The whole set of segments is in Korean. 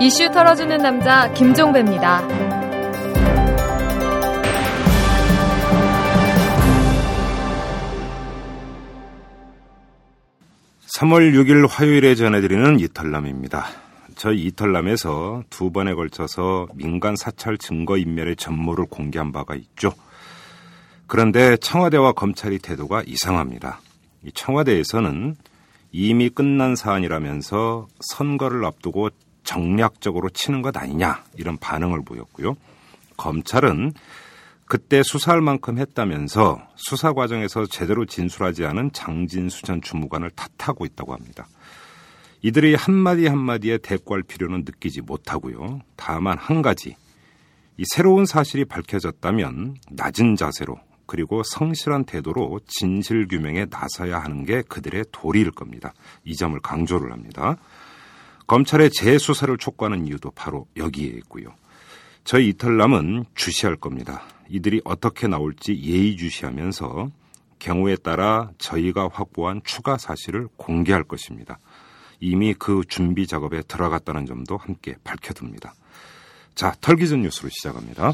이슈 털어주는 남자 김종배입니다. 3월 6일 화요일에 전해드리는 이털남입니다. 저희 이털남에서 두 번에 걸쳐서 민간 사찰 증거 인멸의 전모를 공개한 바가 있죠. 그런데 청와대와 검찰이 태도가 이상합니다. 청와대에서는 이미 끝난 사안이라면서 선거를 앞두고 정략적으로 치는 것 아니냐 이런 반응을 보였고요. 검찰은 그때 수사할 만큼 했다면서 수사 과정에서 제대로 진술하지 않은 장진수 전 주무관을 탓하고 있다고 합니다. 이들이 한마디 한마디에 대꾸할 필요는 느끼지 못하고요. 다만 한 가지. 이 새로운 사실이 밝혀졌다면 낮은 자세로 그리고 성실한 태도로 진실 규명에 나서야 하는 게 그들의 도리일 겁니다. 이 점을 강조를 합니다. 검찰의 재수사를 촉구하는 이유도 바로 여기에 있고요. 저희 이탈남은 주시할 겁니다. 이들이 어떻게 나올지 예의주시하면서 경우에 따라 저희가 확보한 추가 사실을 공개할 것입니다. 이미 그 준비 작업에 들어갔다는 점도 함께 밝혀둡니다. 자, 털기전 뉴스로 시작합니다.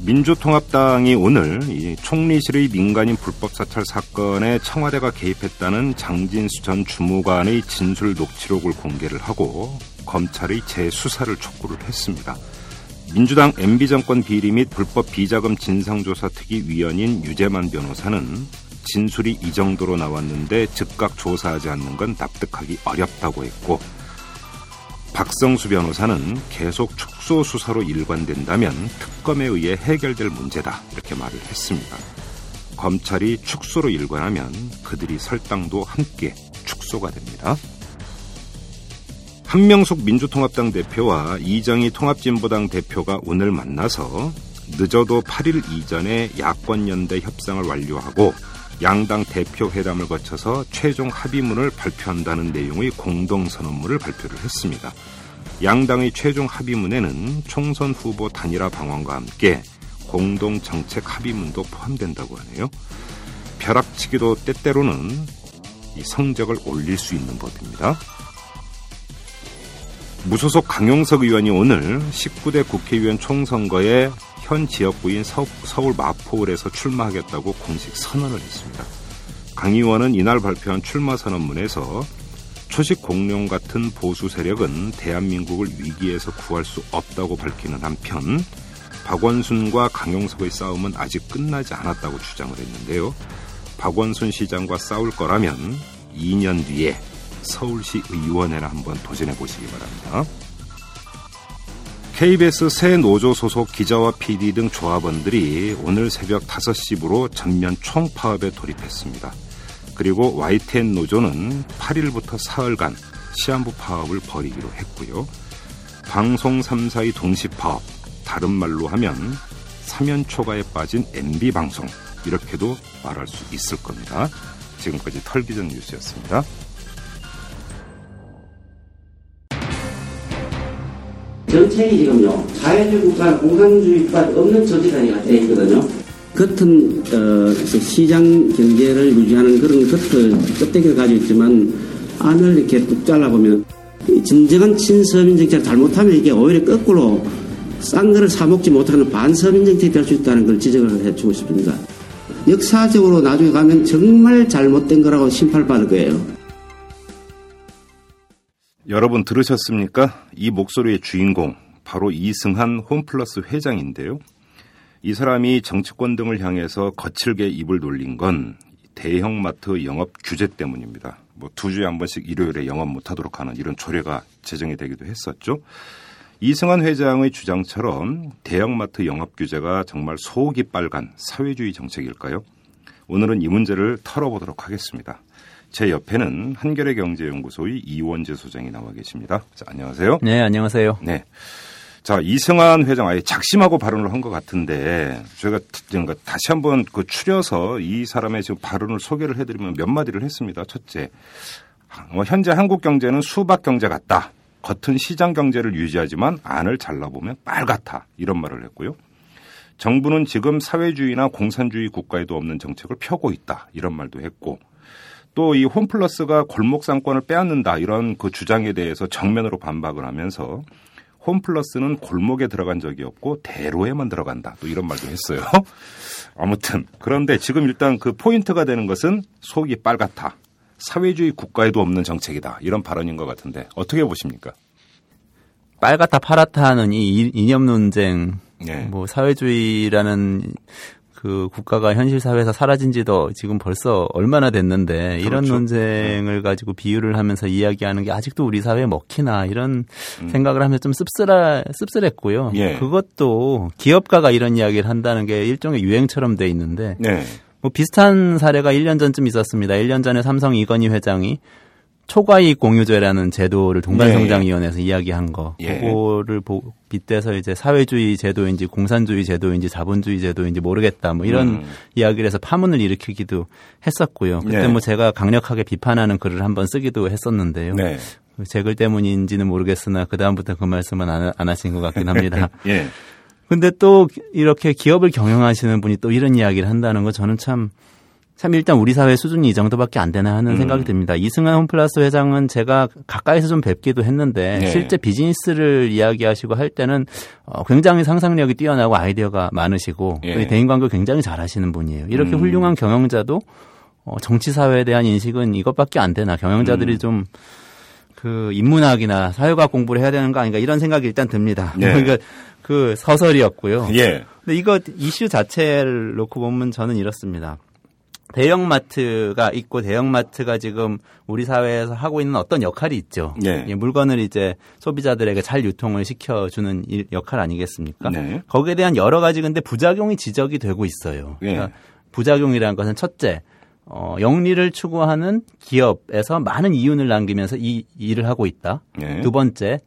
민주통합당이 오늘 이 총리실의 민간인 불법 사찰 사건에 청와대가 개입했다는 장진수 전 주무관의 진술 녹취록을 공개를 하고 검찰의 재수사를 촉구를 했습니다. 민주당 MB정권 비리 및 불법 비자금 진상조사 특위 위원인 유재만 변호사는 진술이 이 정도로 나왔는데 즉각 조사하지 않는 건 납득하기 어렵다고 했고 박성수 변호사는 계속 축소 수사로 일관된다면 특검에 의해 해결될 문제다 이렇게 말을 했습니다. 검찰이 축소로 일관하면 그들이 설 땅도 함께 축소가 됩니다. 한명숙 민주통합당 대표와 이정희 통합진보당 대표가 오늘 만나서 늦어도 8일 이전에 야권연대 협상을 완료하고 양당 대표 회담을 거쳐서 최종 합의문을 발표한다는 내용의 공동선언문을 발표를 했습니다. 양당의 최종 합의문에는 총선 후보 단일화 방안과 함께 공동 정책 합의문도 포함된다고 하네요. 벼락치기도 때때로는 이 성적을 올릴 수 있는 법입니다. 무소속 강용석 의원이 오늘 19대 국회의원 총선거에 현 지역구인 서, 울 마포을에서 출마하겠다고 공식 선언을 했습니다. 강 의원은 이날 발표한 출마 선언문에서 초식 공룡 같은 보수 세력은 대한민국을 위기에서 구할 수 없다고 밝히는 한편 박원순과 강용석의 싸움은 아직 끝나지 않았다고 주장을 했는데요. 박원순 시장과 싸울 거라면 2년 뒤에 서울시 의원회나 한번 도전해 보시기 바랍니다. KBS 새 노조 소속 기자와 PD 등 조합원들이 오늘 새벽 5시부로 전면 총파업에 돌입했습니다. 그리고 YTN 노조는 8일부터 사흘간 시한부 파업을 벌이기로 했고요. 방송 3사의 동시 파업, 다른 말로 하면 사면 초과에 빠진 MB방송, 이렇게도 말할 수 있을 겁니다. 지금까지 털기전 뉴스였습니다. 정책이 지금요 자유주의 국가, 공산주의 국가 없는 정치 단위가 돼 있거든요. 겉은 어, 시장 경제를 유지하는 그런 겉을 껍데기를 가지고 있지만 안을 이렇게 뚝 잘라보면 진정한 친서민 정책을 잘못하면 이게 오히려 거꾸로 싼 거를 사먹지 못하는 반서민 정책이 될 수 있다는 걸 지적을 해주고 싶습니다. 역사적으로 나중에 가면 정말 잘못된 거라고 심판받을 거예요. 여러분 들으셨습니까? 이 목소리의 주인공 바로 이승한 홈플러스 회장인데요. 이 사람이 정치권 등을 향해서 거칠게 입을 놀린 건 대형마트 영업 규제 때문입니다. 뭐 두 주에 한 번씩 일요일에 영업 못하도록 하는 이런 조례가 제정이 되기도 했었죠. 이승환 회장의 주장처럼 대형마트 영업 규제가 정말 속이 빨간 사회주의 정책일까요? 오늘은 이 문제를 털어보도록 하겠습니다. 제 옆에는 한겨레 경제연구소의 이원재 소장이 나와 계십니다. 자, 안녕하세요. 네, 안녕하세요. 네. 자, 이승환 회장 아예 작심하고 발언을 한 것 같은데 저희가 다시 한번 그 추려서 이 사람의 지금 발언을 소개를 해드리면 몇 마디를 했습니다. 첫째, 뭐 현재 한국 경제는 수박 경제 같다. 겉은 시장 경제를 유지하지만 안을 잘라보면 빨갛다. 이런 말을 했고요. 정부는 지금 사회주의나 공산주의 국가에도 없는 정책을 펴고 있다. 이런 말도 했고 또 이 홈플러스가 골목 상권을 빼앗는다. 이런 그 주장에 대해서 정면으로 반박을 하면서 홈플러스는 골목에 들어간 적이 없고 대로에만 들어간다. 또 이런 말도 했어요. 아무튼 그런데 지금 일단 그 포인트가 되는 것은 속이 빨갛다. 사회주의 국가에도 없는 정책이다. 이런 발언인 것 같은데 어떻게 보십니까? 빨갛다 파랗다 하는 이 이념 논쟁, 네. 뭐 사회주의라는 그 국가가 현실 사회에서 사라진 지도 지금 벌써 얼마나 됐는데 이런 그렇죠. 논쟁을 가지고 비유를 하면서 이야기하는 게 아직도 우리 사회에 먹히나 이런 생각을 하면서 좀 씁쓸하, 씁쓸했고요. 음. 예. 그것도 기업가가 이런 이야기를 한다는 게 일종의 유행처럼 돼 있는데 네. 뭐 비슷한 사례가 1년 전쯤 있었습니다. 1년 전에 삼성 이건희 회장이 초과이익 공유제라는 제도를 동반성장위원회에서 이야기한 거, 예. 그거를 보, 빗대서 이제 사회주의 제도인지 공산주의 제도인지 자본주의 제도인지 모르겠다, 뭐 이런 음. 이야기를 해서 파문을 일으키기도 했었고요. 그때 네. 뭐 제가 강력하게 비판하는 글을 한번 쓰기도 했었는데요. 네. 제글 때문인지는 모르겠으나 그 다음부터 그 말씀은 안, 안 하신 것 같긴 합니다. 예. 근데 또 이렇게 기업을 경영하시는 분이 또 이런 이야기를 한다는 거 저는 참, 참 일단 우리 사회 수준이 이 정도밖에 안 되나 하는 음. 생각이 듭니다. 이승환 홈플러스 회장은 제가 가까이서 좀 뵙기도 했는데 네. 실제 비즈니스를 이야기하시고 할 때는 어, 굉장히 상상력이 뛰어나고 아이디어가 많으시고 예. 또 대인관계 굉장히 잘하시는 분이에요. 이렇게 음. 훌륭한 경영자도 어, 정치 사회에 대한 인식은 이것밖에 안 되나 경영자들이 음. 좀그 인문학이나 사회과학 공부를 해야 되는 거 아닌가 이런 생각이 일단 듭니다. 네. 그러니까 그 서설이었고요. 예. 근데 이거 이슈 자체를 놓고 보면 저는 이렇습니다. 대형마트가 있고 대형마트가 지금 우리 사회에서 하고 있는 어떤 역할이 있죠. 네. 이 물건을 이제 소비자들에게 잘 유통을 시켜주는 일- 역할 아니겠습니까? 네. 거기에 대한 여러 가지 근데 부작용이 지적이 되고 있어요. 예. 그러니까 부작용이라는 것은 첫째, 어, 영리를 추구하는 기업에서 많은 이윤을 남기면서 이 일을 하고 있다. 네. 두 번째,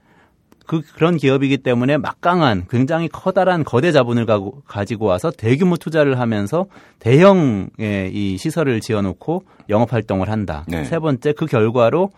그 그런 기업이기 때문에 막강한 굉장히 커다란 거대 자본을 가고, 가지고 와서 대규모 투자를 하면서 대형의 이 시설을 지어놓고 영업 활동을 한다. 네. 세 번째, 그 결과로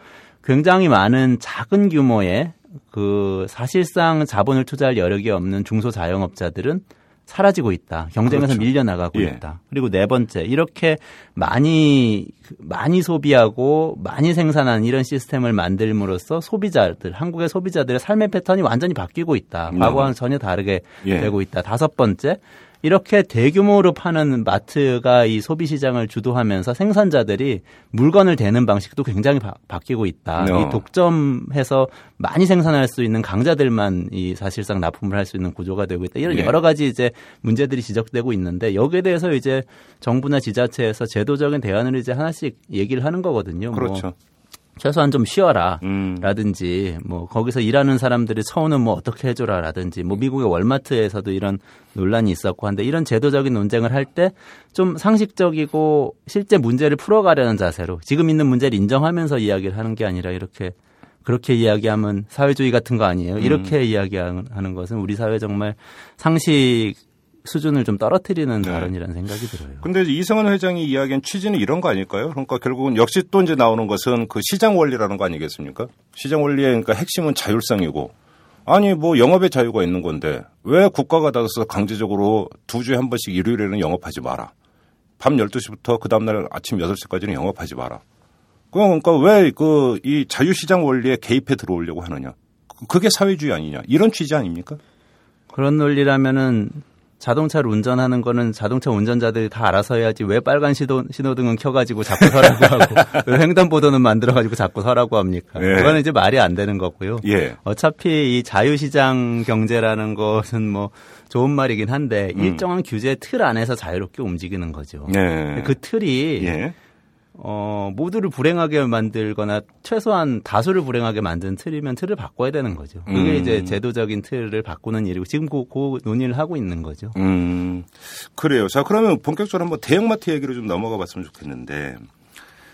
굉장히 많은 작은 규모의 그 사실상 자본을 투자할 여력이 없는 중소자영업자들은 사라지고 있다. 경쟁에서 그렇죠. 밀려나가고 예. 있다. 그리고 네 번째, 이렇게 많이 많이 소비하고 많이 생산하는 이런 시스템을 만들므로써 소비자들, 한국의 소비자들의 삶의 패턴이 완전히 바뀌고 있다. 네. 과거와는 전혀 다르게 예. 되고 있다. 다섯 번째, 이렇게 대규모로 파는 마트가 이 소비 시장을 주도하면서 생산자들이 물건을 대는 방식도 굉장히 바, 뀌고 있다. 어. 이 독점해서 많이 생산할 수 있는 강자들만 이 사실상 납품을 할 수 있는 구조가 되고 있다. 이런 예. 여러 가지 이제 문제들이 지적되고 있는데 여기에 대해서 이제 정부나 지자체에서 제도적인 대안을 이제 하나 씩 얘기를 하는 거거든요. 뭐 그렇죠. 최소한 좀 쉬어라. 음. 라든지 뭐 거기서 일하는 사람들의 처우는 뭐 어떻게 해줘라 라든지 뭐 미국의 월마트에서도 이런 논란이 있었고 한데 이런 제도적인 논쟁을 할 때 좀 상식적이고 실제 문제를 풀어가려는 자세로 지금 있는 문제를 인정하면서 이야기를 하는 게 아니라 이렇게 그렇게 이야기하면 사회주의 같은 거 아니에요. 이렇게 이야기하는 것은 우리 사회 정말 상식 수준을 좀 떨어뜨리는 네. 발언이라는 생각이 들어요. 근데 이승환 회장이 이야기한 취지는 이런 거 아닐까요? 그러니까 결국은 역시 또 이제 나오는 것은 그 시장 원리라는 거 아니겠습니까? 시장 원리의 그러니까 핵심은 자율성이고 아니 뭐 영업의 자유가 있는 건데 왜 국가가 나서서 강제적으로 두 주에 한 번씩 일요일에는 영업하지 마라. 밤 12시부터 그 다음날 아침 8시까지는 영업하지 마라. 그러니까 왜 그 이 자유시장 원리에 개입해 들어오려고 하느냐. 그게 사회주의 아니냐. 이런 취지 아닙니까? 그런 논리라면은 자동차를 운전하는 거는 자동차 운전자들이 다 알아서 해야지 왜 빨간 신호, 신호등은 켜가지고 자꾸 서라고 하고 왜 횡단보도는 만들어가지고 자꾸 서라고 합니까? 예. 그거는 이제 말이 안 되는 거고요. 예. 어차피 이 자유시장 경제라는 것은 뭐 좋은 말이긴 한데 일정한 규제 틀 안에서 자유롭게 움직이는 거죠. 음. 네. 그 틀이 예. 어, 모두를 불행하게 만들거나 최소한 다수를 불행하게 만든 틀이면 틀을 바꿔야 되는 거죠. 그게 음. 이제 제도적인 틀을 바꾸는 일이고 지금 그, 그 논의를 하고 있는 거죠. 음, 그래요. 자, 그러면 본격적으로 한번 대형마트 얘기로 좀 넘어가 봤으면 좋겠는데.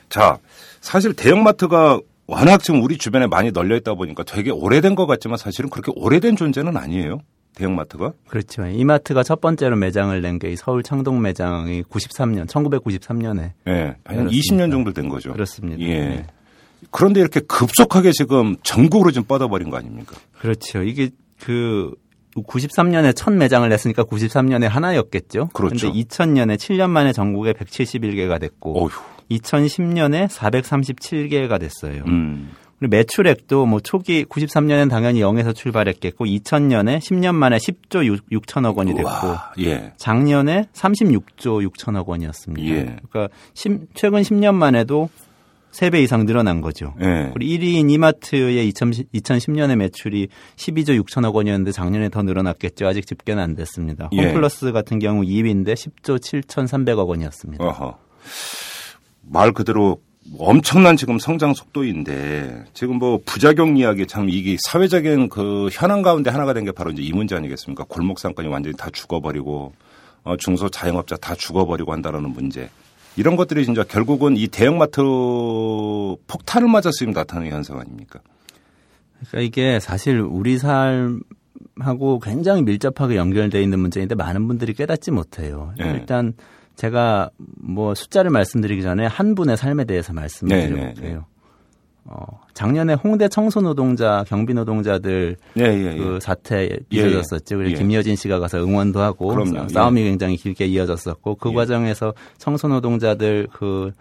자, 사실 대형마트가 워낙 지금 우리 주변에 많이 널려 있다 보니까 되게 오래된 것 같지만 사실은 그렇게 오래된 존재는 아니에요. 대형마트가. 그렇죠. 이마트가 첫 번째로 매장을 낸 게 서울 창동 매장이 93년, 1993년에 예. 한 그렇습니다. 20년 정도 된 거죠. 그렇습니다. 예. 네. 그런데 이렇게 급속하게 지금 전국으로 좀 뻗어버린 거 아닙니까? 그렇죠. 이게 그 93년에 첫 매장을 냈으니까 93년에 하나였겠죠. 그렇죠. 그런데 2000년에 7년 만에 전국에 171개가 됐고 어휴. 2010년에 437개가 됐어요. 음. 그리고 매출액도 뭐 초기 93년엔 당연히 0에서 출발했겠고 2000년에 10년 만에 10조 6, 천억 원이 됐고 와, 예. 작년에 36조 6천억 원이었습니다. 예. 그러니까 심- 최근 10년만 해도 3배 이상 늘어난 거죠. 예. 그리고 1위인 이마트의 2010, 2010년의 매출이 12조 6천억 원이었는데 작년에 더 늘어났겠죠. 아직 집계는 안 됐습니다. 예. 홈플러스 같은 경우 2위인데 10조 7,300억 원이었습니다. 어허. 말 그대로 엄청난 지금 성장 속도인데 지금 뭐 부작용 이야기 참 이게 사회적인 그 현안 가운데 하나가 된 게 바로 이제 이 문제 아니겠습니까? 골목 상권이 완전히 다 죽어버리고 어, 중소 자영업자 다 죽어버리고 한다라는 문제. 이런 것들이 진짜 결국은 이 대형마트 폭탄을 맞았으면 나타나는 현상 아닙니까? 그러니까 이게 사실 우리 삶하고 굉장히 밀접하게 연결되어 있는 문제인데 많은 분들이 깨닫지 못해요. 네. 일단 제가 뭐 숫자를 말씀드리기 전에 한 분의 삶에 대해서 말씀을 네, 드려볼게요. 네, 네. 어, 작년에 홍대 청소 노동자, 경비 노동자들 예, 예, 예. 그 사태 예, 빚어졌었죠. 그리고 예. 김여진 씨가 가서 응원도 하고 그럼요. 싸- 싸움이 굉장히 길게 이어졌었고 그 예. 과정에서 청소 노동자들 그,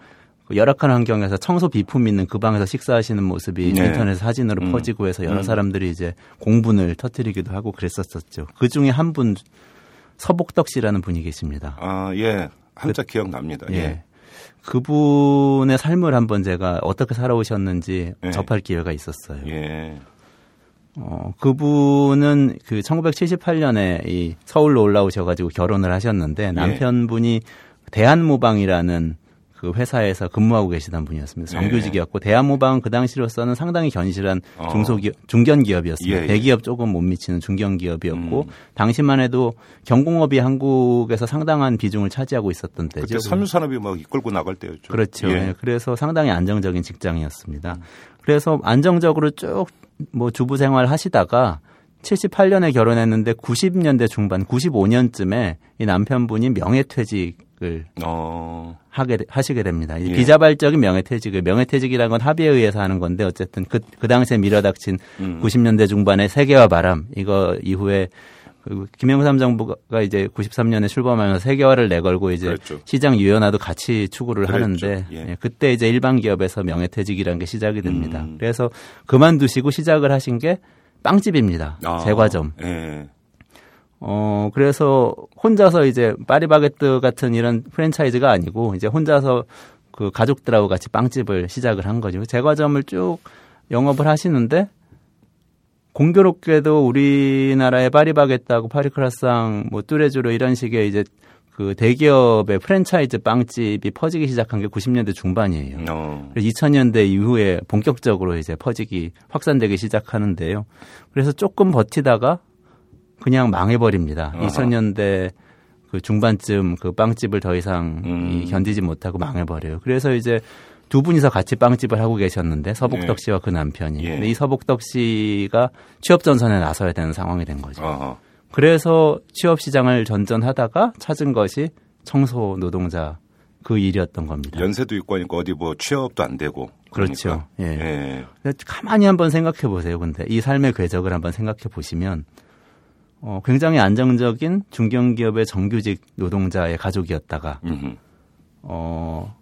그 열악한 환경에서 청소 비품 있는 그 방에서 식사하시는 모습이 네. 인터넷 사진으로 음. 퍼지고 해서 여러 음. 사람들이 이제 공분을 터뜨리기도 하고 그랬었었죠. 그 중에 한 분 서복덕 씨라는 분이 계십니다. 아, 예. 한자 기억납니다. 예. 예. 그분의 삶을 한번 제가 어떻게 살아오셨는지 예. 접할 기회가 있었어요. 예. 어, 그분은 그 1978년에 이 서울로 올라오셔가지고 결혼을 예. 하셨는데 남편분이 대한모방이라는 그 회사에서 근무하고 계시던 분이었습니다. 네. 정규직이었고 대한모방은 그 당시로서는 상당히 견실한 어. 중소기업, 중견 기업이었습니다. 예, 예. 대기업 조금 못 미치는 중견 기업이었고 음. 당시만 해도 경공업이 한국에서 상당한 비중을 차지하고 있었던 때죠. 그때 섬유산업이 막 이끌고 나갈 때였죠. 그렇죠. 예. 예, 그래서 상당히 안정적인 직장이었습니다. 그래서 안정적으로 쭉 뭐 주부 생활 하시다가 78년에 결혼했는데 90년대 중반, 95년쯤에 이 남편분이 명예퇴직 을 어. 하게 되- 하시게 됩니다. 이 예. 비자발적인 명예퇴직을 명예퇴직이라는 건 합의에 의해서 하는 건데 어쨌든 그, 그 당시에 밀어닥친 음. 90년대 중반의 세계화 바람 이거 이후에 그 김영삼 정부가 이제 93년에 출범하면서 세계화를 내걸고 이제 그랬죠. 시장 유연화도 같이 추구를 그랬죠. 하는데 예. 예, 그때 이제 일반 기업에서 명예퇴직이라는 게 시작이 됩니다. 음. 그래서 그만두시고 시작을 하신 게 빵집입니다. 아, 제과점. 예. 어, 그래서 혼자서 이제 파리바게뜨 같은 이런 프랜차이즈가 아니고 이제 혼자서 그 가족들하고 같이 빵집을 시작을 한 거죠. 제과점을 쭉 영업을 하시는데 공교롭게도 우리나라의 파리바게뜨하고 파리크라상 뭐 뚜레쥬르 이런 식의 이제 그 대기업의 프랜차이즈 빵집이 퍼지기 시작한 게 90년대 중반이에요. 어. 그래서 2000년대 이후에 본격적으로 이제 퍼지기 확산되기 시작하는데요. 그래서 조금 버티다가 그냥 망해버립니다. 아하. 2000년대 그 중반쯤 그 빵집을 더 이상 음. 이 견디지 못하고 망해버려요. 그래서 이제 두 분이서 같이 빵집을 하고 계셨는데 서복덕 예. 씨와 그 남편이. 예. 근데 이 서복덕 씨가 취업 전선에 나서야 되는 상황이 된 거죠. 어허. 그래서 취업 시장을 전전하다가 찾은 것이 청소 노동자 그 일이었던 겁니다. 연세도 있고 하니까 어디 뭐 취업도 안 되고. 그렇죠. 그러니까. 예. 예. 근데 가만히 한번 생각해 보세요. 근데 이 삶의 궤적을 한번 생각해 보시면 어, 굉장히 안정적인 중견기업의 정규직 노동자의 가족이었다가 음흠. 어,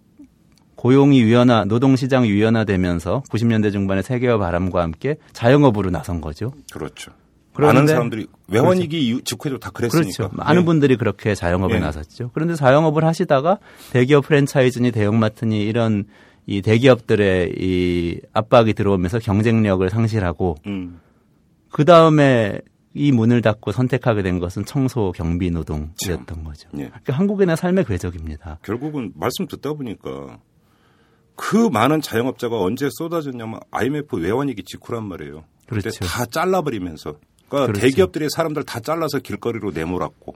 고용이 유연화, 노동시장이 유연화되면서 90년대 중반에 세계화 바람과 함께 자영업으로 나선 거죠. 그렇죠. 그런데- 많은 사람들이 외환위기 이후 직후에도 다 그랬으니까. 그렇죠. 많은 예. 분들이 그렇게 자영업에 예. 나섰죠. 그런데 자영업을 하시다가 대기업 프랜차이즈니 대형마트니 이런 이 대기업들의 이 압박이 들어오면서 경쟁력을 상실하고 음. 그 다음에 이 문을 닫고 선택하게 된 것은 청소 경비 노동이었던 거죠. 예. 그러니까 한국인의 삶의 궤적입니다. 결국은 말씀 듣다 보니까 그 많은 자영업자가 언제 쏟아졌냐면 IMF 외환위기 직후란 말이에요. 그렇죠. 다 잘라버리면서 그러니까 그렇죠. 대기업들이 사람들 다 잘라서 길거리로 내몰았고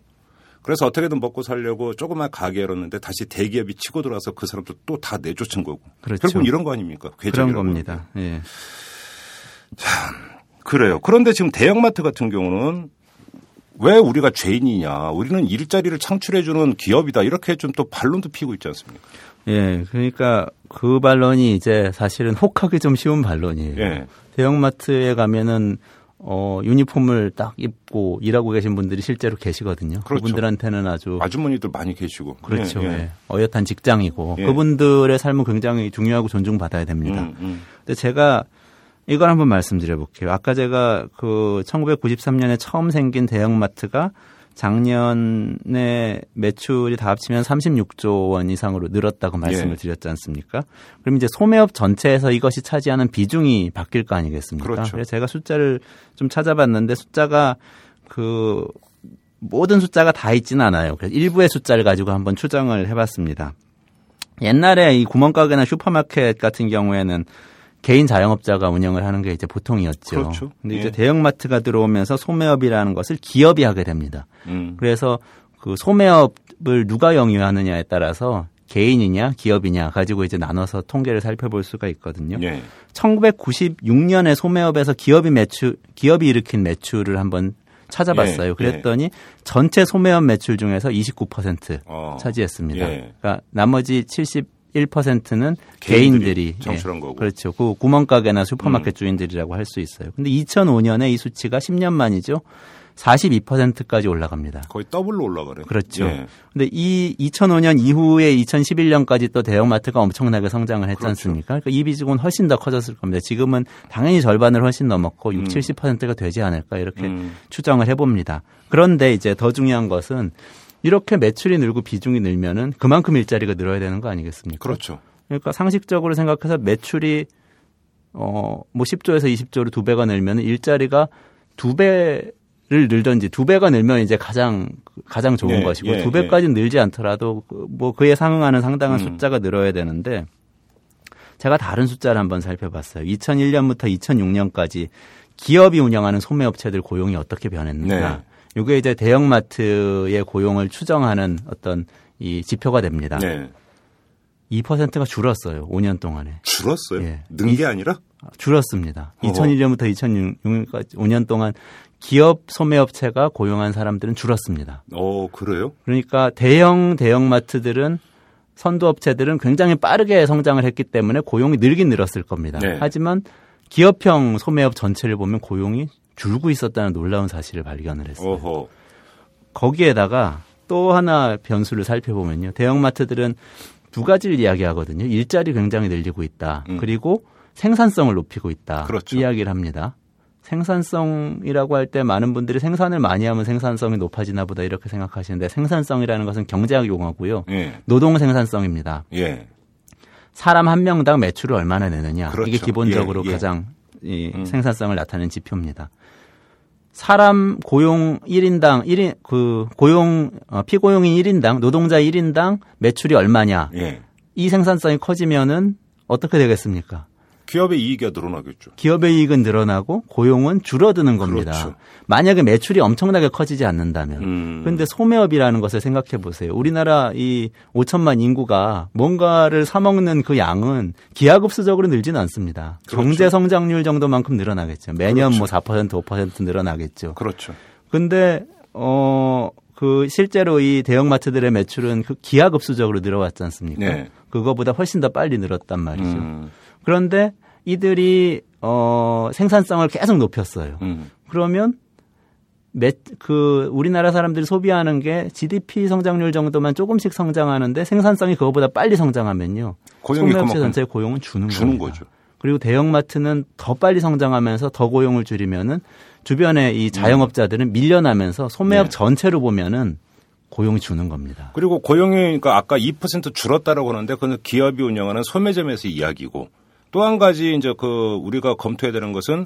그래서 어떻게든 먹고 살려고 조그만 가게 열었는데 다시 대기업이 치고 들어와서 그 사람들 또 다 내쫓은 거고. 그렇죠. 결국은 이런 거 아닙니까? 그런 겁니다. 예. 그래요. 그런데 지금 대형마트 같은 경우는 왜 우리가 죄인이냐? 우리는 일자리를 창출해주는 기업이다. 이렇게 좀 또 반론도 피고 있지 않습니까? 예. 그러니까 그 반론이 이제 사실은 혹하기 좀 쉬운 반론이에요. 예. 대형마트에 가면은 어, 유니폼을 딱 입고 일하고 계신 분들이 실제로 계시거든요. 그렇죠. 그분들한테는 아주 아주머니들 많이 계시고. 그렇죠. 예, 예. 예. 어엿한 직장이고 예. 그분들의 삶은 굉장히 중요하고 존중받아야 됩니다. 음, 음. 근데 제가 이걸 한번 말씀드려 볼게요. 아까 제가 그 1993년에 처음 생긴 대형마트가 작년에 매출이 다 합치면 36조 원 이상으로 늘었다고 말씀을 예. 드렸지 않습니까? 그럼 이제 소매업 전체에서 이것이 차지하는 비중이 바뀔 거 아니겠습니까? 그렇죠. 래서 제가 숫자를 좀 찾아봤는데 숫자가 그 모든 숫자가 다 있지는 않아요. 그래서 일부의 숫자를 가지고 한번 추정을 해봤습니다. 옛날에 이 구멍가게나 슈퍼마켓 같은 경우에는 개인 자영업자가 운영을 하는 게 이제 보통이었죠. 그렇죠. 근데 예. 이제 대형마트가 들어오면서 소매업이라는 것을 기업이 하게 됩니다. 음. 그래서 그 소매업을 누가 영위하느냐에 따라서 개인이냐 기업이냐 가지고 이제 나눠서 통계를 살펴볼 수가 있거든요. 예. 1996년에 소매업에서 기업이 매출 기업이 일으킨 매출을 한번 찾아봤어요. 예, 그랬더니 전체 소매업 매출 중에서 29% 어. 차지했습니다. 예. 그러니까 나머지 71%는 개인들이 개인들이, 창출한 예, 거고. 음. 그렇죠. 그 구멍가게나 슈퍼마켓 주인들이라고 할 수 있어요. 근데 2005년에 이 수치가 10년 만이죠. 42%까지 올라갑니다. 거의 더블로 올라가네. 그렇죠. 예. 근데 이 2005년 이후에 2011년까지 또 대형마트가 엄청나게 성장을 했지 그렇죠. 않습니까? 그러니까 이 비중은 훨씬 더 커졌을 겁니다. 지금은 당연히 절반을 훨씬 넘었고 6, 음. 70%가 되지 않을까 이렇게 음. 추정을 해봅니다. 그런데 이제 더 중요한 것은 이렇게 매출이 늘고 비중이 늘면은 그만큼 일자리가 늘어야 되는 거 아니겠습니까? 그렇죠. 그러니까 상식적으로 생각해서 매출이 어뭐 10조에서 20조로 두 배가 늘면 일자리가 두 배를 늘든지 두 배가 늘면 이제 가장 가장 좋은 예, 것이고 예, 두 배까지 늘지 않더라도 그- 뭐 그에 상응하는 상당한 음. 숫자가 늘어야 되는데 제가 다른 숫자를 한번 살펴봤어요. 2001년부터 2006년까지 기업이 운영하는 소매업체들 고용이 어떻게 변했는가. 네. 이게 이제 대형마트의 고용을 추정하는 어떤 이 지표가 됩니다. 네. 2%가 줄었어요. 5년 동안에. 줄었어요. 예. 는게 아니라? 줄었습니다. 어허. 2001년부터 2006년까지 5년 동안 기업 소매업체가 고용한 사람들은 줄었습니다. 어, 그래요? 그러니까 대형 대형마트들은 선도업체들은 굉장히 빠르게 성장을 했기 때문에 고용이 늘긴 늘었을 겁니다. 네. 하지만 기업형 소매업 전체를 보면 고용이 줄고 있었다는 놀라운 사실을 발견을 했어요. 어허. 거기에다가 또 하나 변수를 살펴보면요. 대형마트들은 두 가지를 이야기하거든요. 일자리 굉장히 늘리고 있다. 음. 그리고 생산성을 높이고 있다. 그렇죠. 이야기를 합니다. 생산성이라고 할 때 많은 분들이 생산을 많이 하면 생산성이 높아지나 보다 이렇게 생각하시는데 생산성이라는 것은 경제학 용어고요. 예. 노동 생산성입니다. 예. 사람 한 명당 매출을 얼마나 내느냐. 그렇죠. 이게 기본적으로 예, 예. 가장 이 음. 생산성을 나타내는 지표입니다. 사람 고용 1인당 1인 그 고용 어, 피고용인 1인당 노동자 1인당 매출이 얼마냐. 예. 이 생산성이 커지면은 어떻게 되겠습니까? 기업의 이익이 늘어나겠죠. 기업의 이익은 늘어나고 고용은 줄어드는 겁니다. 그렇죠. 만약에 매출이 엄청나게 커지지 않는다면. 음. 그런데 소매업이라는 것을 생각해 보세요. 우리나라 이 5천만 인구가 뭔가를 사 먹는 그 양은 기하급수적으로 늘지는 않습니다. 그렇죠. 경제 성장률 정도만큼 늘어나겠죠. 매년 그렇죠. 뭐4% 5% 늘어나겠죠. 그렇죠. 근데 어 그 실제로 이 대형마트들의 매출은 그 기하급수적으로 늘어왔지 않습니까? 네. 그거보다 훨씬 더 빨리 늘었단 말이죠. 음. 그런데 이들이 어 생산성을 계속 높였어요. 음. 그러면 매, 그 우리나라 사람들이 소비하는 게 GDP 성장률 정도만 조금씩 성장하는데 생산성이 그거보다 빨리 성장하면요. 소매업체 전체의 고용은 주는, 주는. 거죠. 그리고 대형마트는 더 빨리 성장하면서 더 고용을 줄이면은 주변에 이 자영업자들은 밀려나면서 소매업 네. 전체로 보면은 고용이 주는 겁니다. 그리고 고용이 그러니까 아까 2% 줄었다라고 하는데 그건 기업이 운영하는 소매점에서 이야기고 또 한 가지 이제 그 우리가 검토해야 되는 것은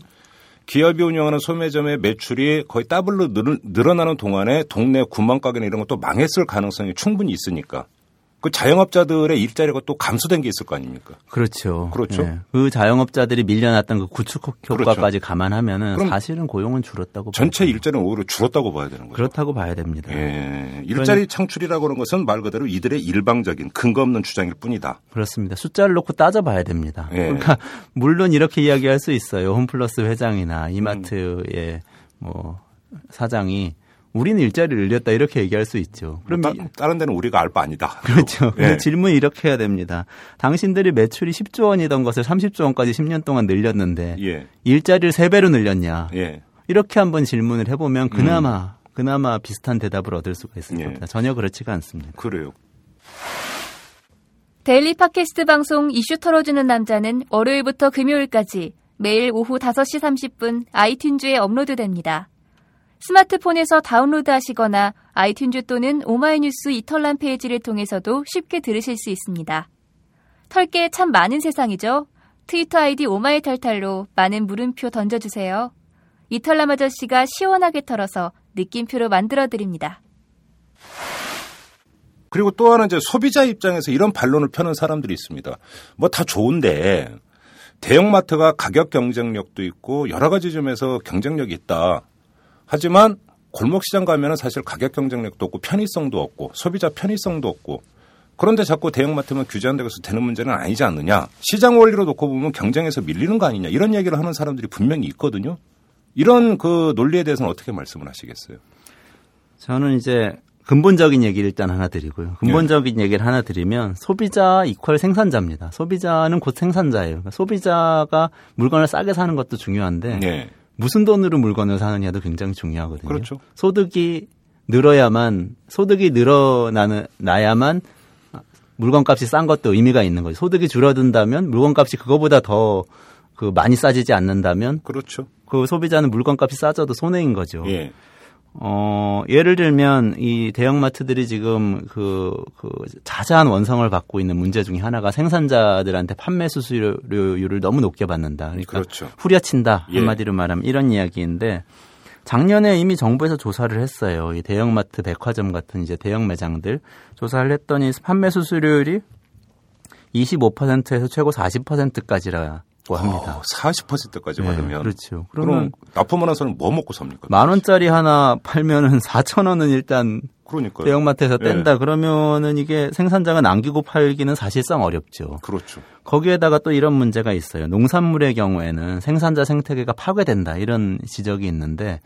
기업이 운영하는 소매점의 매출이 거의 더블로 늘- 늘어나는 동안에 동네 구멍 가게나 이런 것도 망했을 가능성이 충분히 있으니까 그 자영업자들의 일자리가 또 감소된 게 있을 거 아닙니까? 그렇죠. 그렇죠. 네. 그 자영업자들이 밀려났던 그 구축 효과까지 그렇죠. 감안하면은 사실은 고용은 줄었다고 전체. 일자리는 오히려 줄었다고 봐야 되는 거죠. 그렇다고 봐야 됩니다. 예. 일자리 창출이라고 하는 것은 말 그대로 이들의 일방적인 근거 없는 주장일 뿐이다. 그렇습니다. 숫자를 놓고 따져봐야 됩니다. 예. 그러니까 물론 이렇게 이야기할 수 있어요. 홈플러스 회장이나 이마트의 뭐 사장이 우리는 일자리를 늘렸다 이렇게 얘기할 수 있죠. 그럼 따, 이- 다른 데는 우리가 알 바 아니다. 그렇죠. 예. 근데 질문 이렇게 해야 됩니다. 당신들이 매출이 10조 원이던 것을 30조 원까지 10년 동안 늘렸는데 예. 일자리를 3배로 늘렸냐? 예. 이렇게 한번 질문을 해보면 그나마 음. 그나마 비슷한 대답을 얻을 수가 있을 예. 겁니다. 전혀 그렇지가 않습니다. 그래요. daily 팟캐스트 방송 이슈 털어주는 남자는 월요일부터 금요일까지 매일 오후 5시 30분 iTunes에 업로드됩니다. 스마트폰에서 다운로드 하시거나 iTunes 또는 오마이뉴스 이털란 페이지를 통해서도 쉽게 들으실 수 있습니다. 털게 참 많은 세상이죠? 트위터 아이디 오마이탈탈로 많은 물음표 던져주세요. 이털남 아저씨가 시원하게 털어서 느낌표로 만들어드립니다. 그리고 또 하나 이제 소비자 입장에서 이런 반론을 펴는 사람들이 있습니다. 뭐 다 좋은데 대형마트가 가격 경쟁력도 있고 여러 가지 점에서 경쟁력이 있다. 하지만 골목 시장 가면은 사실 가격 경쟁력도 없고 편의성도 없고 소비자 편의성도 없고 그런데 자꾸 대형마트만 규제 한다고 해서 되는 문제는 아니지 않느냐. 시장 원리로 놓고 보면 경쟁에서 밀리는 거 아니냐. 이런 얘기를 하는 사람들이 분명히 있거든요. 이런 그 논리에 대해서는 어떻게 말씀을 하시겠어요? 저는 이제 근본적인 얘기를 일단 하나 드리고요. 근본적인 네. 얘기를 하나 드리면 소비자 이퀄 생산자입니다. 소비자는 곧 생산자예요. 그러니까 소비자가 물건을 싸게 사는 것도 중요한데 네. 무슨 돈으로 물건을 사느냐도 굉장히 중요하거든요. 그렇죠. 소득이 늘어야만 소득이 늘어나는 나야만 물건값이 싼 것도 의미가 있는 거죠. 소득이 줄어든다면 물건값이 그거보다 더 그 많이 싸지지 않는다면 그렇죠. 그 소비자는 물건값이 싸져도 손해인 거죠. 예. 어, 예를 들면 이 대형마트들이 지금 그, 그 자자한 원성을 받고 있는 문제 중에 하나가 생산자들한테 판매 수수료율을 너무 높게 받는다. 그러니까 그렇죠. 후려친다. 예. 한마디로 말하면 이런 이야기인데 작년에 이미 정부에서 조사를 했어요. 이 대형마트, 백화점 같은 이제 대형 매장들 조사를 했더니 판매 수수료율이 25%에서 최고 40%까지라 고 합니다. 어, 40%까지 네, 받으면 그렇죠. 그러면 납품을 해서는 뭐 먹고 삽니까? 만 원짜리 하나 팔면은 4천 원은 일단 그러니까요. 대형마트에서 뗀다 네. 그러면은 이게 생산자가 남기고 팔기는 사실상 어렵죠. 그렇죠. 거기에다가 또 이런 문제가 있어요. 농산물의 경우에는 생산자 생태계가 파괴된다 이런 지적이 있는데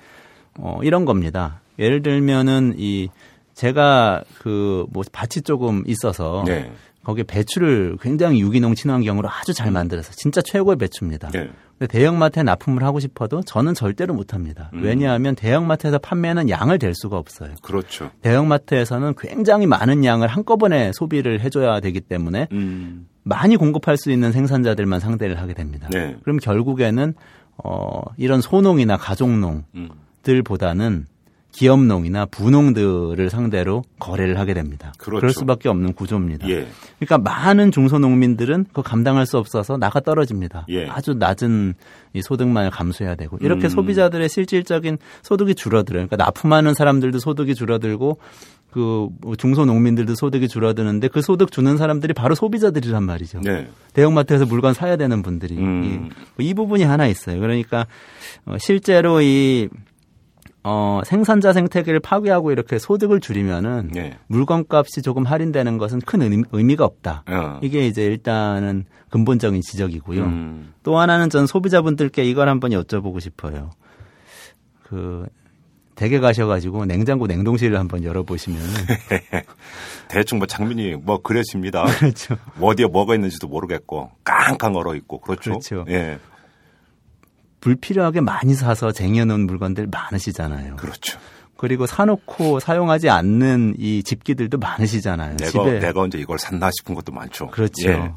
어 이런 겁니다. 예를 들면은 이 제가 그 뭐 밭이 조금 있어서 네. 거기에 배추를 굉장히 유기농 친환경으로 아주 잘 만들어서 진짜 최고의 배추입니다. 네. 근데 대형마트에 납품을 하고 싶어도 저는 절대로 못합니다. 음. 왜냐하면 대형마트에서 판매하는 양을 댈 수가 없어요. 그렇죠. 대형마트에서는 굉장히 많은 양을 한꺼번에 소비를 해줘야 되기 때문에 음. 많이 공급할 수 있는 생산자들만 상대를 하게 됩니다. 네. 그럼 결국에는 어, 이런 소농이나 가족농들보다는 음. 기업농이나 부농들을 상대로 거래를 하게 됩니다. 그렇죠. 그럴 수밖에 없는 구조입니다. 예. 그러니까 많은 중소농민들은 그 감당할 수 없어서 나가 떨어집니다. 예. 아주 낮은 이 소득만을 감수해야 되고 이렇게 음. 소비자들의 실질적인 소득이 줄어들어요. 그러니까 납품하는 사람들도 소득이 줄어들고 그 중소농민들도 소득이 줄어드는데 그 소득 주는 사람들이 바로 소비자들이란 말이죠. 네. 대형마트에서 물건 사야 되는 분들이 음. 이, 이 부분이 하나 있어요. 그러니까 어, 실제로 이 어, 생산자 생태계를 파괴하고 이렇게 소득을 줄이면은 네. 물건값이 조금 할인되는 것은 큰 의미, 가 없다. 어. 이게 이제 일단은 근본적인 지적이고요. 음. 또 하나는 전 소비자분들께 이걸 한번 여쭤보고 싶어요. 그 댁에 가셔가지고 냉장고 냉동실을 한번 열어보시면 대충 뭐 장면이 뭐 그려집니다. 그렇죠. 어디에 뭐가 있는지도 모르겠고 깡깡 얼어 있고 그렇죠. 그렇죠. 예. 불필요하게 많이 사서 쟁여놓은 물건들 많으시잖아요. 그렇죠. 그리고 사놓고 사용하지 않는 이 집기들도 많으시잖아요. 내가, 집에. 내가 언제 이걸 샀나 싶은 것도 많죠. 그렇죠. 예.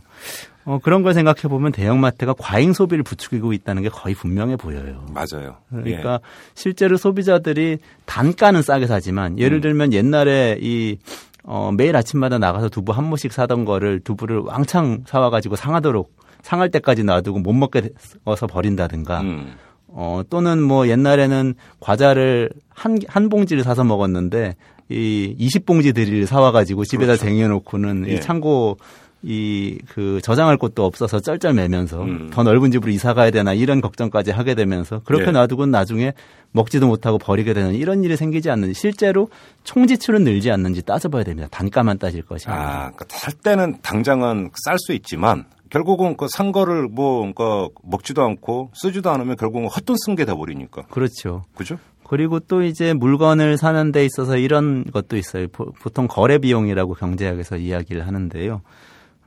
어, 그런 걸 생각해 보면 대형마트가 과잉 소비를 부추기고 있다는 게 거의 분명해 보여요. 맞아요. 그러니까 예. 실제로 소비자들이 단가는 싸게 사지만 예를 음. 들면 옛날에 이 어, 매일 아침마다 나가서 두부 한 모씩 사던 거를 두부를 왕창 사와가지고 상하도록 상할 때까지 놔두고 못 먹게 어서 버린다든가 음. 어 또는 뭐 옛날에는 과자를 한 한 봉지를 사서 먹었는데 이 20봉지들을 사와 가지고 집에다 그렇죠. 쟁여 놓고는 예. 이 창고 이 그 저장할 곳도 없어서 쩔쩔매면서 음. 더 넓은 집으로 이사 가야 되나 이런 걱정까지 하게 되면서 그렇게 예. 놔두고 나중에 먹지도 못하고 버리게 되는 이런 일이 생기지 않는지 실제로 총 지출은 늘지 않는지 따져봐야 됩니다. 단가만 따질 것이니다 아, 그러니까 살 때는 당장은 쌀 수 있지만 결국은 그 산 거를 뭐, 그 먹지도 않고 쓰지도 않으면 결국은 헛돈 쓴 게 돼 버리니까. 그렇죠. 그죠? 그리고 또 이제 물건을 사는 데 있어서 이런 것도 있어요. 보통 거래 비용이라고 경제학에서 이야기를 하는데요.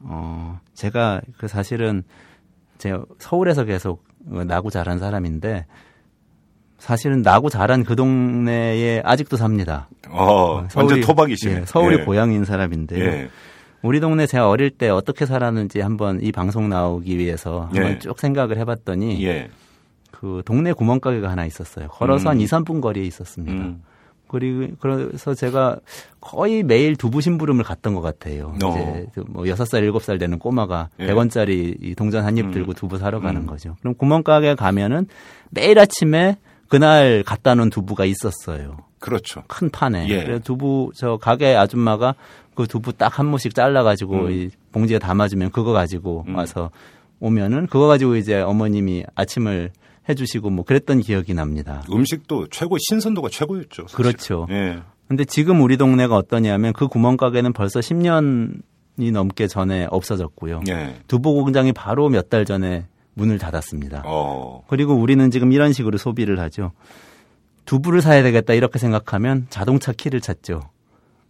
어, 제가 그 사실은 제가 서울에서 계속 나고 자란 사람인데 사실은 나고 자란 그 동네에 아직도 삽니다. 어, 완전 토박이시네. 예, 서울이 예. 고향인 사람인데요. 예. 우리 동네 제가 어릴 때 어떻게 살았는지 한번 이 방송 나오기 위해서 한번 예. 쭉 생각을 해봤더니 예. 그 동네 구멍가게가 하나 있었어요. 걸어서 음. 한 2, 3분 거리에 있었습니다. 음. 그리고 그래서 제가 거의 매일 두부 심부름을 갔던 것 같아요. 어. 이제 그뭐 6살, 7살 되는 꼬마가 예. 100원짜리 이 동전 한입 음. 들고 두부 사러 가는 음. 거죠. 그럼 구멍가게 가면은 매일 아침에 그날 갖다 놓은 두부가 있었어요. 그렇죠. 큰 판에. 예. 그래서 두부 저 가게 아줌마가 그 두부 딱 한 모씩 잘라 가지고 음. 이 봉지에 담아주면 그거 가지고 음. 와서 오면은 그거 가지고 이제 어머님이 아침을 해주시고 뭐 그랬던 기억이 납니다. 음식도 최고 신선도가 최고였죠. 사실. 그렇죠. 예. 근데 지금 우리 동네가 어떠냐면 그 구멍가게는 벌써 10년이 넘게 전에 없어졌고요. 예. 두부 공장이 바로 몇 달 전에 문을 닫았습니다. 어. 그리고 우리는 지금 이런 식으로 소비를 하죠. 두부를 사야 되겠다 이렇게 생각하면 자동차 키를 찾죠.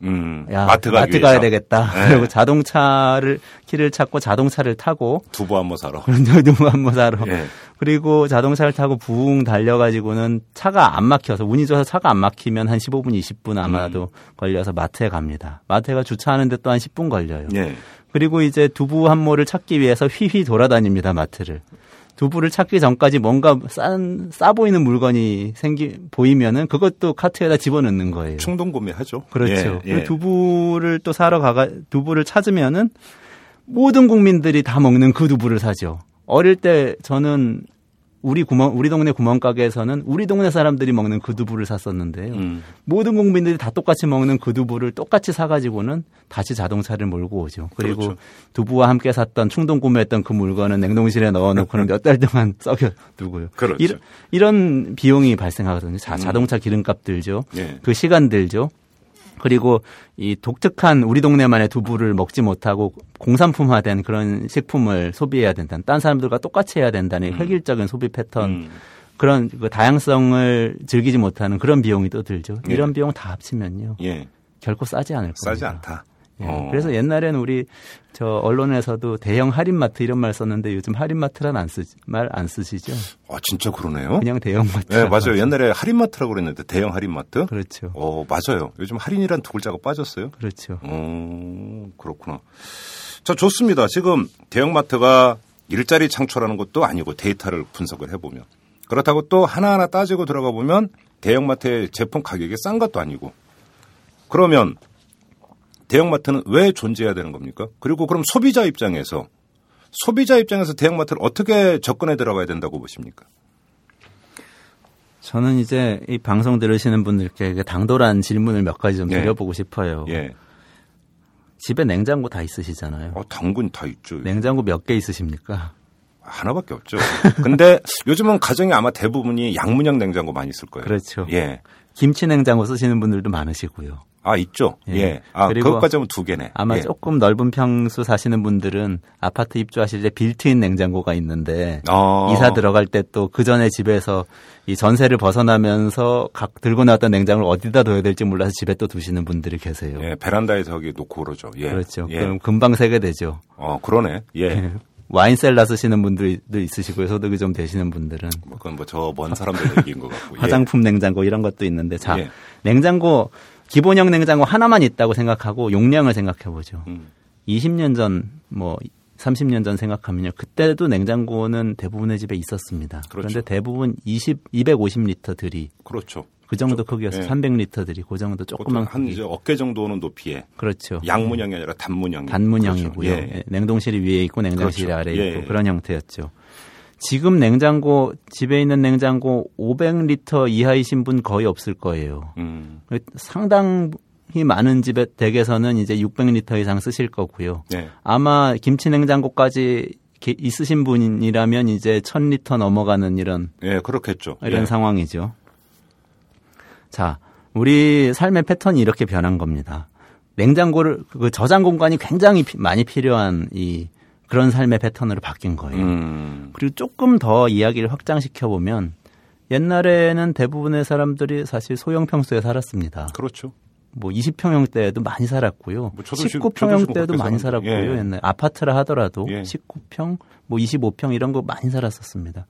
음. 야, 마트 가기 마트 가야. 되겠다. 네. 그리고 자동차를 키를 찾고 자동차를 타고 두부 한모 사러. 두부 한번 사러. 예. 그리고 자동차를 타고 붕 달려가지고는 차가 안 막혀서 운이 좋아서 차가 안 막히면 한 15분 20분 아마도 음. 걸려서 마트에 갑니다. 마트가 주차하는데 또 한 10분 걸려요. 예. 그리고 이제 두부 한 모를 찾기 위해서 휘휘 돌아다닙니다 마트를. 두부를 찾기 전까지 뭔가 싼, 싸 보이는 물건이 생기 보이면은 그것도 카트에다 집어넣는 거예요. 충동 구매하죠. 그렇죠. 예. 예. 두부를 또 사러 가가 두부를 찾으면은 모든 국민들이 다 먹는 그 두부를 사죠. 어릴 때 저는 우리 구멍 우리 동네 구멍 가게에서는 우리 동네 사람들이 먹는 그 두부를 샀었는데요. 음. 모든 국민들이 다 똑같이 먹는 그 두부를 똑같이 사가지고는 다시 자동차를 몰고 오죠. 그리고 그렇죠. 두부와 함께 샀던 충동 구매했던 그 물건은 냉동실에 넣어놓고는 몇 달 동안 썩여 두고요. 그렇죠. 이런, 이런 비용이 발생하거든요. 자, 음. 자동차 기름값 들죠. 예. 그 시간 들죠. 그리고 이 독특한 우리 동네만의 두부를 먹지 못하고 공산품화된 그런 식품을 소비해야 된다는 딴 사람들과 똑같이 해야 된다는 획일적인 소비 패턴 음. 그런 그 다양성을 즐기지 못하는 그런 비용이 또 들죠. 예. 이런 비용 다 합치면요. 예. 결코 싸지 않을 겁니다. 싸지 않다. 예. 어. 그래서 옛날에는 우리 저 언론에서도 대형 할인마트 이런 말 썼는데 요즘 할인마트란 안 쓰, 말안 쓰시죠? 아, 진짜 그러네요. 그냥 대형마트. 네, 맞아요. 옛날에 할인마트라고 그랬는데 대형 할인마트. 그렇죠. 어, 맞아요. 요즘 할인이란 두 글자가 빠졌어요. 그렇죠. 어, 그렇구나. 자, 좋습니다. 지금 대형마트가 일자리 창출하는 것도 아니고 데이터를 분석을 해보면. 그렇다고 또 하나하나 따지고 들어가 보면 대형마트의 제품 가격이 싼 것도 아니고. 그러면 대형마트는 왜 존재해야 되는 겁니까? 그리고 그럼 소비자 입장에서 소비자 입장에서 대형마트를 어떻게 접근해 들어가야 된다고 보십니까? 저는 이제 이 방송 들으시는 분들께 그 당돌한 질문을 몇 가지 좀 예. 드려보고 싶어요. 예. 집에 냉장고 다 있으시잖아요. 어, 당근 다 있죠. 냉장고 몇 개 있으십니까? 하나밖에 없죠. 근데 요즘은 가정이 아마 대부분이 양문형 냉장고 많이 쓸 거예요. 그렇죠. 예. 김치 냉장고 쓰시는 분들도 많으시고요. 아, 있죠. 예. 예. 아, 그리고 그것까지 하면 두 개네. 아마 예. 조금 넓은 평수 사시는 분들은 아파트 입주하실 때 빌트인 냉장고가 있는데 어. 이사 들어갈 때 또 그 전에 집에서 이 전세를 벗어나면서 각 들고 나왔던 냉장고를 어디다 둬야 될지 몰라서 집에 또 두시는 분들이 계세요. 예, 베란다에 저기 놓고 그러죠. 예. 그렇죠. 예. 그럼 금방 세 개 되죠. 어, 그러네. 예. 와인셀러 쓰시는 분들도 있으시고요. 소득이 좀 되시는 분들은 뭐 그건 뭐 저 먼 사람들 얘기인 것 같고. 예. 화장품 냉장고 이런 것도 있는데 자 예. 냉장고 기본형 냉장고 하나만 있다고 생각하고 용량을 생각해 보죠. 음. 20년 전 뭐 30년 전 생각하면요. 그때도 냉장고는 대부분의 집에 있었습니다. 그런데 그렇죠. 대부분 20 250리터들이 그렇죠. 그 정도 크기였어요. 예. 300리터들이 그 정도 조그만 한 크기. 이제 어깨 정도는 높이에 그렇죠. 양문형이 아니라 단문형. 단문형이고요. 그렇죠. 예. 예, 냉동실이 위에 있고 냉장실이 그렇죠. 아래 에 있고 예. 그런 형태였죠. 지금 냉장고 집에 있는 냉장고 500리터 이하이신 분 거의 없을 거예요. 음. 상당히 많은 집에 댁에서는 이제 600리터 이상 쓰실 거고요. 네. 아마 김치 냉장고까지 게- 있으신 분이라면 이제 1000리터 넘어가는 이런 예, 그렇겠죠. 이런 예. 상황이죠. 자, 우리 삶의 패턴이 이렇게 변한 겁니다. 냉장고를 그 저장 공간이 굉장히 피- 많이 필요한 이 그런 삶의 패턴으로 바뀐 거예요. 음. 그리고 조금 더 이야기를 확장시켜 보면 옛날에는 대부분의 사람들이 사실 소형 평수에 살았습니다. 그렇죠. 뭐 20평형 대에도 많이 살았고요. 뭐 저도 지금- 저도 지금 19평형대도 그렇게 많이. 살았고요. 예. 옛날 아파트라 하더라도 예. 19평, 뭐 25평 이런 거 많이 살았었습니다.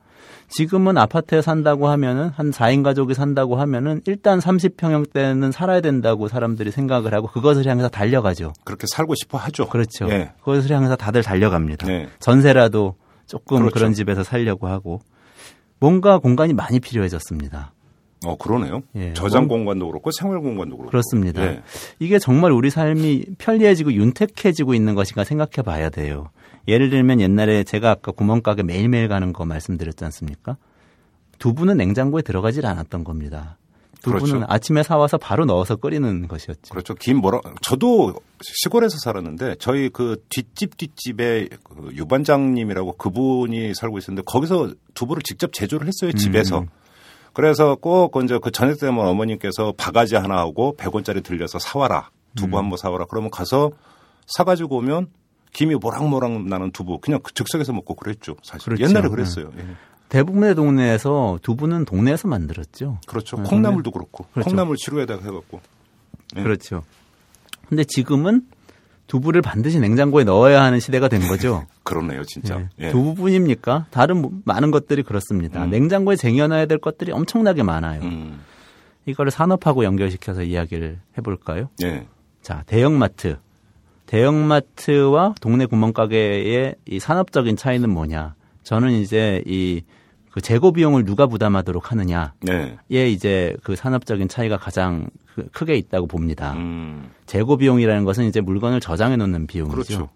지금은 아파트에 산다고 하면은 한 4인 가족이 산다고 하면은 일단 30평형대는 살아야 된다고 사람들이 생각을 하고 그것을 향해서 달려가죠. 그렇게 살고 싶어 하죠. 그렇죠. 예. 그것을 향해서 다들 달려갑니다. 네. 전세라도 조금 그렇죠. 그런 집에서 살려고 하고 뭔가 공간이 많이 필요해졌습니다. 어 그러네요. 예. 저장 뭐- 공간도 그렇고 생활 공간도 그렇고. 그렇습니다. 예. 이게 정말 우리 삶이 편리해지고 윤택해지고 있는 것인가 생각해 봐야 돼요. 예를 들면 옛날에 제가 아까 구멍가게 매일매일 가는 거 말씀드렸지 않습니까? 두부는 냉장고에 들어가질 않았던 겁니다. 두부는 그렇죠. 아침에 사와서 바로 넣어서 끓이는 것이었죠. 그렇죠. 김 뭐라 저도 시골에서 살았는데 저희 그 뒷집 뒷집에 그 유반장님이라고 그분이 살고 있었는데 거기서 두부를 직접 제조를 했어요 집에서. 음. 그래서 꼭 이제 그 저녁 때면 어머님께서 바가지 하나 하고 100원짜리 들려서 사와라 두부 음. 한번 사와라 그러면 가서 사가지고 오면 김이 모락모락 나는 두부 그냥 그 즉석에서 먹고 그랬죠 사실 그렇죠. 옛날에 그랬어요. 예. 대부분의 동네에서 두부는 동네에서 만들었죠. 그렇죠. 네, 콩나물도 그렇고 그렇죠. 콩나물 치료에다가 해갖고 예. 그렇죠. 근데 지금은 두부를 반드시 냉장고에 넣어야 하는 시대가 된 거죠. 그러네요 진짜. 예. 예. 두부뿐입니까? 다른 뭐- 많은 것들이 그렇습니다. 음. 냉장고에 쟁여놔야 될 것들이 엄청나게 많아요. 음. 이거를 산업하고 연결시켜서 이야기를 해볼까요? 예. 자, 대형마트. 대형마트와 동네 구멍가게의 이 산업적인 차이는 뭐냐? 저는 이제 이 그 재고 비용을 누가 부담하도록 하느냐에 네. 이제 그 산업적인 차이가 가장 그- 크게 있다고 봅니다. 음. 재고 비용이라는 것은 이제 물건을 저장해 놓는 비용이죠. 그렇죠.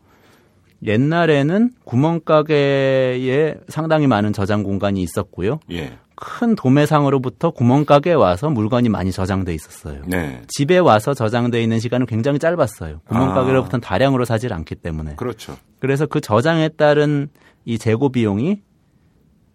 옛날에는 구멍가게에 상당히 많은 저장 공간이 있었고요. 예. 큰 도매상으로부터 구멍가게에 와서 물건이 많이 저장돼 있었어요. 네. 집에 와서 저장돼 있는 시간은 굉장히 짧았어요. 구멍가게로부터는 다량으로 사질 않기 때문에. 그렇죠. 그래서 그 저장에 따른 이 재고 비용이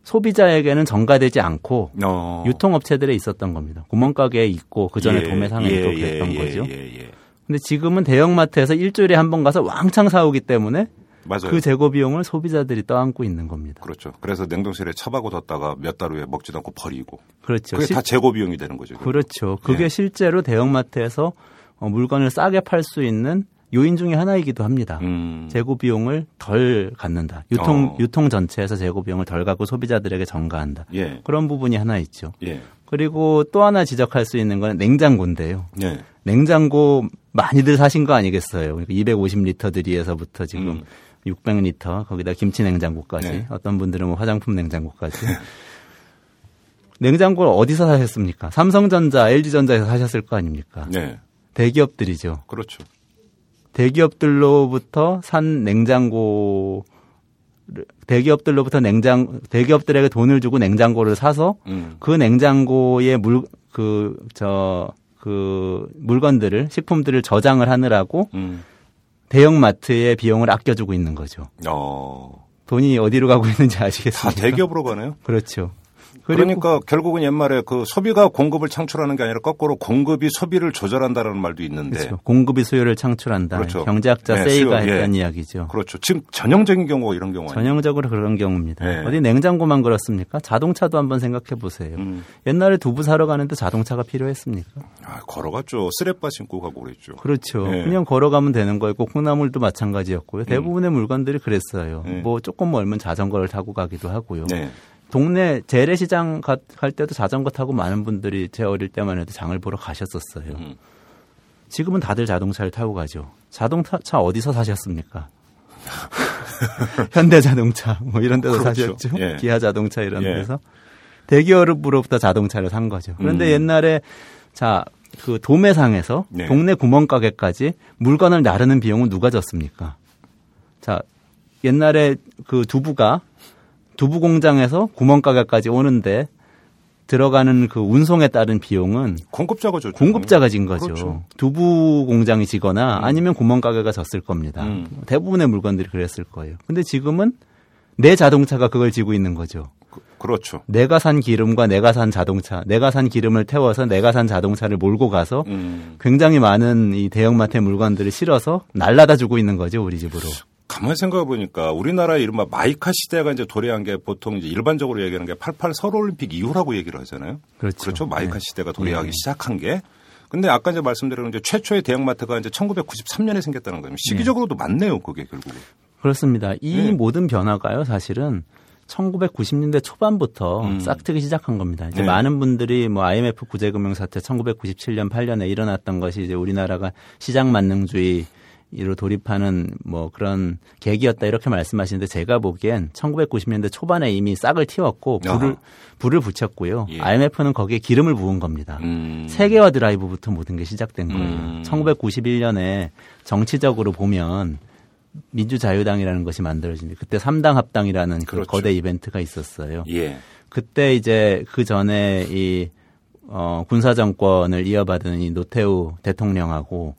소비자에게는 전가되지 않고 어. 유통업체들에 있었던 겁니다. 구멍가게에 있고 그 전에 예, 도매상에 예, 있고 예, 그랬던 예, 거죠. 예, 예. 근데 지금은 대형마트에서 일주일에 한 번 가서 왕창 사오기 때문에 맞아요. 그 재고 비용을 소비자들이 떠안고 있는 겁니다. 그렇죠. 그래서 냉동실에 처박아 뒀다가 몇 달 후에 먹지도 않고 버리고. 그렇죠. 그게 실- 다 재고 비용이 되는 거죠. 그렇죠. 그게 예. 실제로 대형마트에서 어, 물건을 싸게 팔 수 있는 요인 중에 하나이기도 합니다. 음. 재고 비용을 덜 갖는다. 유통 어. 유통 전체에서 재고 비용을 덜 갖고 소비자들에게 전가한다. 예. 그런 부분이 하나 있죠. 예. 그리고 또 하나 지적할 수 있는 건 냉장고인데요. 예. 냉장고 많이들 사신 거 아니겠어요? 그러니까 250리터 들이에서부터 지금 음. 600리터 거기다 김치 냉장고까지 네. 어떤 분들은 뭐 화장품 냉장고까지 냉장고를 어디서 사셨습니까? 삼성전자, LG전자에서 사셨을 거 아닙니까? 네. 대기업들이죠. 그렇죠. 대기업들로부터 산 냉장고 대기업들로부터 냉장 대기업들에게 돈을 주고 냉장고를 사서 음. 그 냉장고에 물 그 저그 물건들을 식품들을 저장을 하느라고 음. 대형 마트의 비용을 아껴주고 있는 거죠. 어. 돈이 어디로 가고 있는지 다 아시겠습니까? 대기업으로 가네요. 그렇죠. 그러니까 결국은 옛말에 그 소비가 공급을 창출하는 게 아니라 거꾸로 공급이 소비를 조절한다는 말도 있는데 그렇죠. 공급이 수요를 창출한다. 그렇죠. 경제학자 네, 세이가 수요, 예. 했던 이야기죠. 그렇죠. 지금 전형적인 경우가 이런 경우 아니에요? 전형적으로 그런 경우입니다. 네. 어디 냉장고만 그렇습니까? 자동차도 한번 생각해 보세요. 음. 옛날에 두부 사러 가는데 자동차가 필요했습니까? 아, 걸어갔죠. 쓰레빠 신고 가고 그랬죠. 그렇죠. 네. 그냥 걸어가면 되는 거였고 콩나물도 마찬가지였고요. 대부분의 물건들이 그랬어요. 네. 뭐 조금 멀면 자전거를 타고 가기도 하고요. 네. 동네 재래시장 가- 갈 때도 자전거 타고 많은 분들이 제 어릴 때만 해도 장을 보러 가셨었어요. 음. 지금은 다들 자동차를 타고 가죠. 자동차 어디서 사셨습니까? 현대 자동차 뭐 이런 데서 그렇죠. 사셨죠. 예. 기아 자동차 이런 예. 데서 대기업으로부터 자동차를 산 거죠. 그런데 음. 옛날에 자 그 도매상에서 네. 동네 구멍가게까지 물건을 나르는 비용은 누가 졌습니까? 자 옛날에 그 두부가 두부 공장에서 구멍가게까지 오는데 들어가는 그 운송에 따른 비용은 공급자가 죠 공급자가 진 거죠. 그렇죠. 두부 공장이 지거나 아니면 구멍 가게가 졌을 겁니다. 음. 대부분의 물건들이 그랬을 거예요. 근데 지금은 내 자동차가 그걸 지고 있는 거죠. 그, 렇죠 내가 산 기름과 내가 산 자동차, 내가 산 기름을 태워서 내가 산 자동차를 몰고 가서 음. 굉장히 많은 이 대형마트의 물건들을 실어서 날라다 주고 있는 거죠, 우리 집으로. 가만히 생각해 보니까 우리나라 이른바 마이카 시대가 이제 도래한 게 보통 이제 일반적으로 얘기하는 게 88 서울올림픽 이후라고 얘기를 하잖아요. 그렇죠. 그렇죠. 마이카 네. 시대가 도래하기 네. 시작한 게 근데 아까 이제 말씀드린 이제 최초의 대형마트가 이제 1993년에 생겼다는 거예요. 시기적으로도 맞네요, 그게 결국은. 그렇습니다. 이 네. 모든 변화가요, 사실은 1990년대 초반부터 음. 싹트기 시작한 겁니다. 이제 네. 많은 분들이 뭐 IMF 구제금융 사태 1997년 8년에 일어났던 것이 이제 우리나라가 시장 만능주의 로 돌입하는 뭐 그런 계기였다 이렇게 말씀하시는데 제가 보기엔 1990년대 초반에 이미 싹을 틔웠고 불을 아하. 불을 붙였고요. 예. IMF는 거기에 기름을 부은 겁니다. 음. 세계화 드라이브부터 모든 게 시작된 거예요. 음. 1991년에 정치적으로 보면 민주자유당이라는 것이 만들어집니다. 그때 삼당 합당이라는 그 그렇죠. 거대 이벤트가 있었어요. 예. 그때 이제 그 전에 이 어, 군사 정권을 이어받은 이 노태우 대통령하고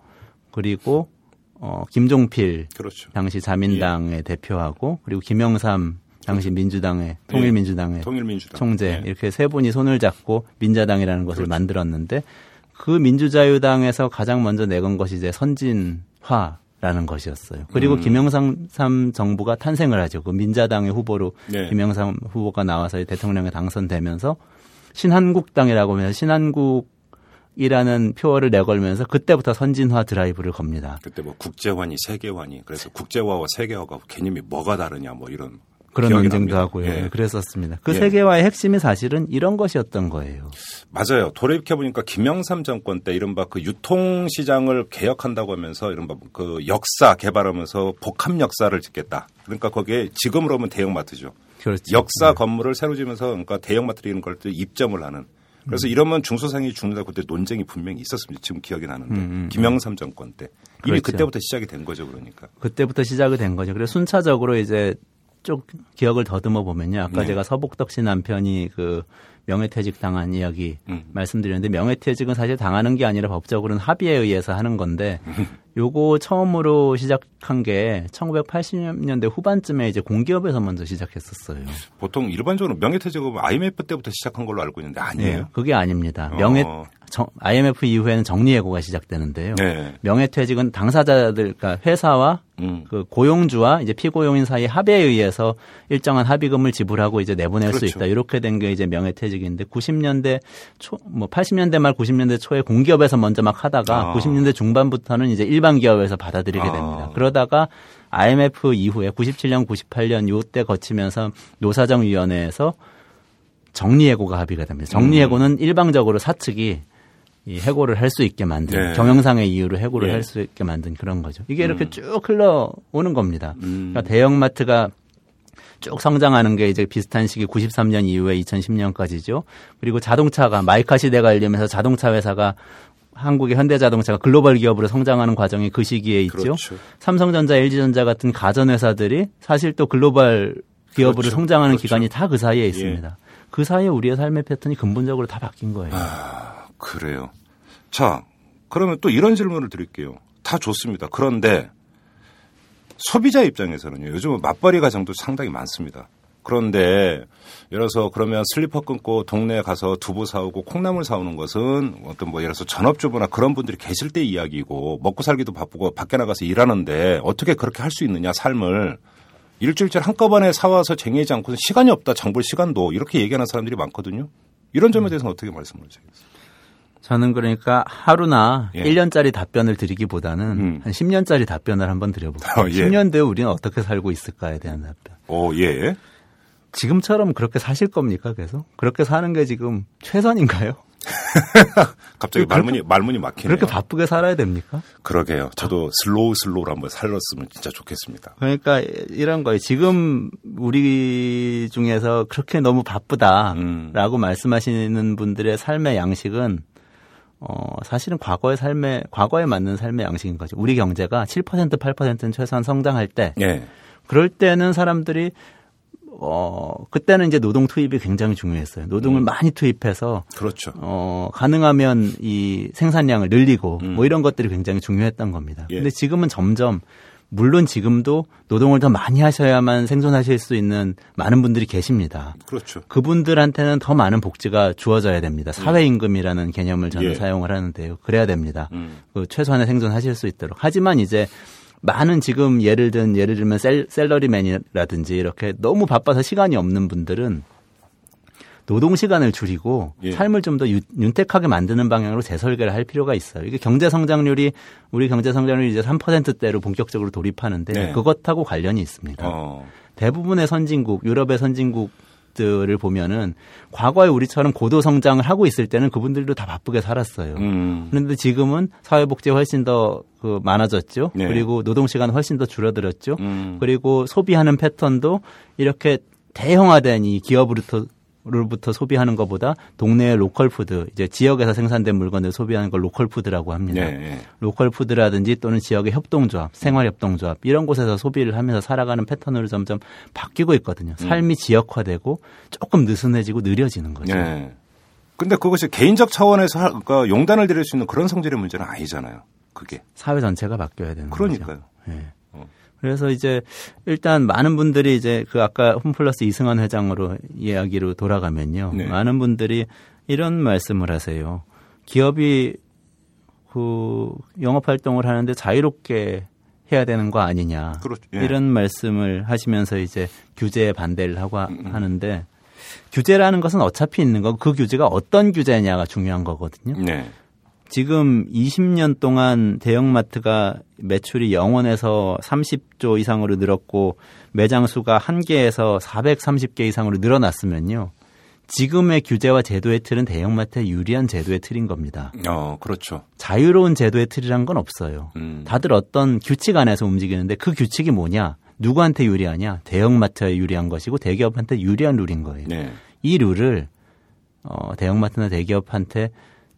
그리고 어, 김종필 그렇죠. 당시 자민당의 대표하고 그리고 김영삼 당시 민주당의 통일민주당의 통일민주당. 총재 예. 이렇게 세 분이 손을 잡고 민자당이라는 것을 그렇죠. 만들었는데 그 민주자유당에서 가장 먼저 내건 것이 이제 선진화 라는 것이었어요. 그리고 음. 김영삼 정부가 탄생을 하죠. 그 민자당의 후보로 네. 김영삼 후보가 나와서 대통령에 당선되면서 신한국당이라고 하면서 신한국 이라는 표어를 내걸면서 그때부터 선진화 드라이브를 겁니다. 그때 뭐 국제환이 세계환이 그래서 국제화와 세계화가 개념이 뭐가 다르냐 뭐 이런 그런 논쟁도. 하고요. 예. 그랬었습니다. 그 예. 세계화의 핵심이 사실은 이런 것이었던 거예요. 맞아요. 돌이켜 보니까 김영삼 정권 때 이른바 그 유통 시장을 개혁한다고 하면서 이른바 그 역사 개발하면서 복합 역사를 짓겠다. 그러니까 거기에 지금으로 하면 대형마트죠. 그렇죠. 역사 건물을 새로 지면서 그러니까 대형마트 이런 걸또 입점을 하는. 음. 그래서 이러면 중소상이 죽는다 그때 논쟁이 분명히 있었습니다. 지금 기억이 나는데 음, 음, 김영삼 정권 때 이미 그렇죠. 그때부터 시작이 된 거죠. 그러니까. 그때부터 시작이 된 거죠. 그래서 순차적으로 이제 쭉 기억을 더듬어 보면요. 아까 네. 제가 서복덕 씨 남편이 그 명예퇴직 당한 이야기 음. 말씀드렸는데 명예퇴직은 사실 당하는 게 아니라 법적으로는 합의에 의해서 하는 건데 요거 처음으로 시작한 게 1980년대 후반쯤에 이제 공기업에서 먼저 시작했었어요. 보통 일반적으로 명예퇴직은 IMF 때부터 시작한 걸로 알고 있는데 아니에요. 네, 그게 아닙니다. 명예 어. 정- IMF 이후에는 정리해고가 시작되는데요. 네. 명예퇴직은 당사자들, 그러니까 회사와 음. 그 고용주와 이제 피고용인 사이 합의에 의해서 일정한 합의금을 지불하고 이제 내보낼 수 그렇죠. 있다. 이렇게 된 게 이제 명예퇴직인데 90년대 초, 뭐 80년대 말 90년대 초에 공기업에서 먼저 막 하다가 아. 90년대 중반부터는 이제 일반 기업에서 받아들이게 아. 됩니다. 그러다가 IMF 이후에 97년, 98년 요때 거치면서 노사정위원회에서 정리해고가 합의가 됩니다. 정리해고는 음. 일방적으로 사측이 이 해고를 할 수 있게 만든 네. 경영상의 이유로 해고를 예. 할수 있게 만든 그런 거죠. 이게 이렇게 쭉 흘러오는 겁니다. 음. 그러니까 대형마트가 쭉 성장하는 게 이제 비슷한 시기 93년 이후에 2010년까지죠. 그리고 자동차가 마이카 시대가 열리면서 자동차 회사가 한국의 현대자동차가 글로벌 기업으로 성장하는 과정이 그 시기에 있죠. 그렇죠. 삼성전자, LG전자 같은 가전 회사들이 사실 또 글로벌 기업으로 그렇죠. 성장하는 그렇죠. 기간이 다 그 사이에 있습니다. 그 사이에 우리의 삶의 패턴이 근본적으로 다 바뀐 거예요. 아, 그래요. 자, 그러면 또 이런 질문을 드릴게요. 다 좋습니다. 그런데 소비자 입장에서는요. 요즘은 맞벌이 가정도 상당히 많습니다. 그런데 예를 들어서 그러면 슬리퍼 끊고 동네에 가서 두부 사오고 콩나물 사오는 것은 어떤 뭐 예를 들어서 전업주부나 그런 분들이 계실 때 이야기고 먹고 살기도 바쁘고 밖에 나가서 일하는데 어떻게 그렇게 할 수 있느냐 삶을 일주일째 한꺼번에 사와서 쟁이지 않고서 시간이 없다 장볼 시간도 이렇게 얘기하는 사람들이 많거든요. 이런 점에 대해서는 어떻게 말씀을 주시겠어요? 저는 그러니까 하루나 예. 1년짜리 답변을 드리기보다는 음. 한 10년짜리 답변을 한번 드려볼게요. 어, 예. 10년 뒤에 우리는 어떻게 살고 있을까에 대한 답변. 오, 예. 지금처럼 그렇게 사실 겁니까 계속? 그렇게 사는 게 지금 최선인가요? 갑자기 말문이 말문이 막히네요. 그렇게 바쁘게 살아야 됩니까? 그러게요. 저도 slow slow로 한번 살았으면 진짜 좋겠습니다. 그러니까 이런 거예요. 지금 우리 중에서 그렇게 너무 바쁘다라고 음. 말씀하시는 분들의 삶의 양식은 어 사실은 과거의 삶의 과거에 맞는 삶의 양식인 거죠. 우리 경제가 7% 8%는 최소한 성장할 때 예. 그럴 때는 사람들이 어 그때는 이제 노동 투입이 굉장히 중요했어요. 노동을 음. 많이 투입해서 그렇죠. 어, 가능하면 이 생산량을 늘리고 음. 뭐 이런 것들이 굉장히 중요했던 겁니다. 예. 근데 지금은 점점 물론 지금도 노동을 더 많이 하셔야만 생존하실 수 있는 많은 분들이 계십니다. 그렇죠. 그분들한테는 더 많은 복지가 주어져야 됩니다. 사회임금이라는 개념을 저는 예. 사용을 하는데요. 그래야 됩니다. 음. 그 최소한의 생존하실 수 있도록. 하지만 이제 많은 지금 예를 든 예를 들면 셀, 셀러리맨이라든지 이렇게 너무 바빠서 시간이 없는 분들은 노동 시간을 줄이고 예. 삶을 좀 더 윤택하게 만드는 방향으로 재설계를 할 필요가 있어요. 이게 경제 성장률이 우리 경제 성장률이 이제 3%대로 본격적으로 돌입하는데 네. 그것하고 관련이 있습니다. 어. 대부분의 선진국, 유럽의 선진국 들을 보면은 과거에 우리처럼 고도 성장을 하고 있을 때는 그분들도 다 바쁘게 살았어요. 음. 그런데 지금은 사회복지 훨씬 더 그 많아졌죠. 네. 그리고 노동 시간 훨씬 더 줄어들었죠. 음. 그리고 소비하는 패턴도 이렇게 대형화된 이 기업으로부터 로부터 소비하는 것보다 동네의 local food, 이제 지역에서 생산된 물건을 소비하는 걸 local food라고 합니다. 네. 네. local food라든지 또는 지역의 협동조합, 생활 협동조합 이런 곳에서 소비를 하면서 살아가는 패턴으로 점점 바뀌고 있거든요. 삶이 지역화되고 조금 느슨해지고 느려지는 거죠. 네. 근데 그것이 개인적 차원에서 하- 그러니까 용단을 내릴 수 있는 그런 성질의 문제는 아니잖아요. 그게. 사회 전체가 바뀌어야 되는 그러니까요. 거죠. 예. 어. 그래서 이제 일단 많은 분들이 이제 그 아까 홈플러스 이승환 회장으로 이야기로 돌아가면요. 네. 많은 분들이 이런 말씀을 하세요. 기업이 그 영업 활동을 하는데 자유롭게 해야 되는 거 아니냐. 그렇죠. 예. 이런 말씀을 하시면서 이제 규제에 반대를 하고 하- 음, 하는데 규제라는 것은 어차피 있는 거고 그 규제가 어떤 규제냐가 중요한 거거든요. 네. 지금 20년 동안 대형마트가 매출이 0원에서 30조 이상으로 늘었고 매장 수가 1개에서 430개 이상으로 늘어났으면요. 지금의 규제와 제도의 틀은 대형마트에 유리한 제도의 틀인 겁니다. 어, 그렇죠. 자유로운 제도의 틀이란 건 없어요. 음. 다들 어떤 규칙 안에서 움직이는데 그 규칙이 뭐냐? 누구한테 유리하냐? 대형마트에 유리한 것이고 대기업한테 유리한 룰인 거예요. 네. 이 룰을 어, 대형마트나 대기업한테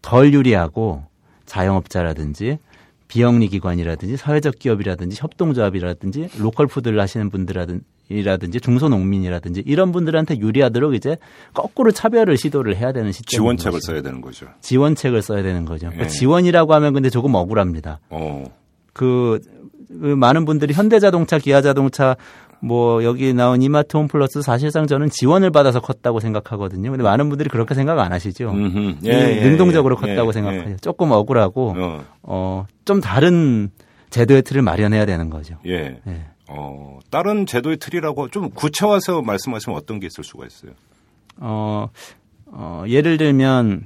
덜 유리하고 자영업자라든지 비영리 기관이라든지 사회적 기업이라든지 협동조합이라든지 local food를 하시는 분들이라든지 중소농민이라든지 이런 분들한테 유리하도록 이제 거꾸로 차별을 시도를 해야 되는 시점. 지원책을 써야 되는 거죠. 지원책을 써야 되는 거죠. 예. 지원이라고 하면 근데 조금 억울합니다. 어. 그, 그 많은 분들이 현대자동차, 기아자동차 뭐 여기 나온 이마트 홈플러스 사실상 저는 지원을 받아서 컸다고 생각하거든요. 근데 많은 분들이 그렇게 생각 안 하시죠. 음흠. 예, 능동적으로 컸다고 예, 생각하죠. 예. 조금 억울하고 어. 어, 좀 다른 제도의 틀을 마련해야 되는 거죠. 예. 예. 어, 다른 제도의 틀이라고 좀 구체화해서 말씀하시면 어떤 게 있을 수가 있어요? 어, 어, 예를 들면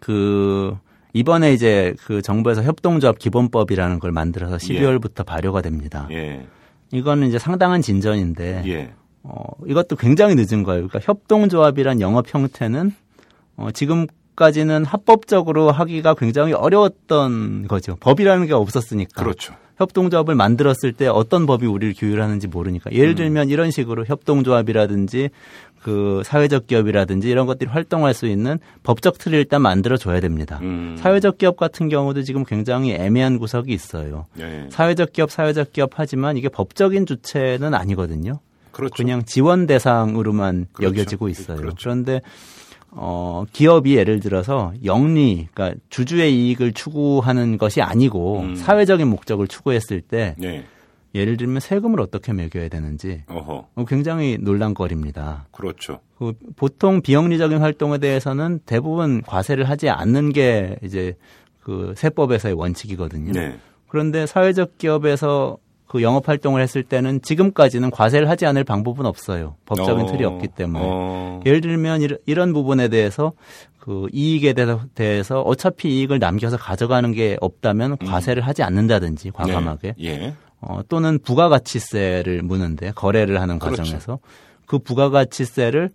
그 이번에 이제 그 정부에서 협동조합 기본법이라는 걸 만들어서 12월부터 발효가 됩니다. 예. 이거는 이제 상당한 진전인데 예. 어, 이것도 굉장히 늦은 거예요. 그러니까 협동조합이란 영업 형태는 어, 지금까지는 합법적으로 하기가 굉장히 어려웠던 거죠. 법이라는 게 없었으니까. 그렇죠. 협동조합을 만들었을 때 어떤 법이 우리를 규율하는지 모르니까. 음. 예를 들면 이런 식으로 협동조합이라든지 그 사회적 기업이라든지 이런 것들이 활동할 수 있는 법적 틀을 일단 만들어 줘야 됩니다. 음. 사회적 기업 같은 경우도 지금 굉장히 애매한 구석이 있어요. 예. 사회적 기업, 사회적 기업 하지만 이게 법적인 주체는 아니거든요. 그렇죠. 그냥 지원 대상으로만 그렇죠. 여겨지고 있어요. 그렇죠. 그런데 어, 기업이 예를 들어서 영리, 그러니까 주주의 이익을 추구하는 것이 아니고 음. 사회적인 목적을 추구했을 때 예. 예를 들면 세금을 어떻게 매겨야 되는지 어허. 어, 굉장히 논란거리입니다. 그렇죠. 그 보통 비영리적인 활동에 대해서는 대부분 과세를 하지 않는 게 이제 그 세법에서의 원칙이거든요. 네. 그런데 사회적 기업에서 그 영업 활동을 했을 때는 지금까지는 과세를 하지 않을 방법은 없어요. 법적인 어, 틀이 없기 때문에. 어. 예를 들면 이런- 부분에 대해서 그 이익에 대해서- 어차피 이익을 남겨서 가져가는 게 없다면 과세를 하지 않는다든지 과감하게 네. 예. 어, 또는 부가가치세를 무는데 거래를 하는 그렇죠. 과정에서 그 부가가치세를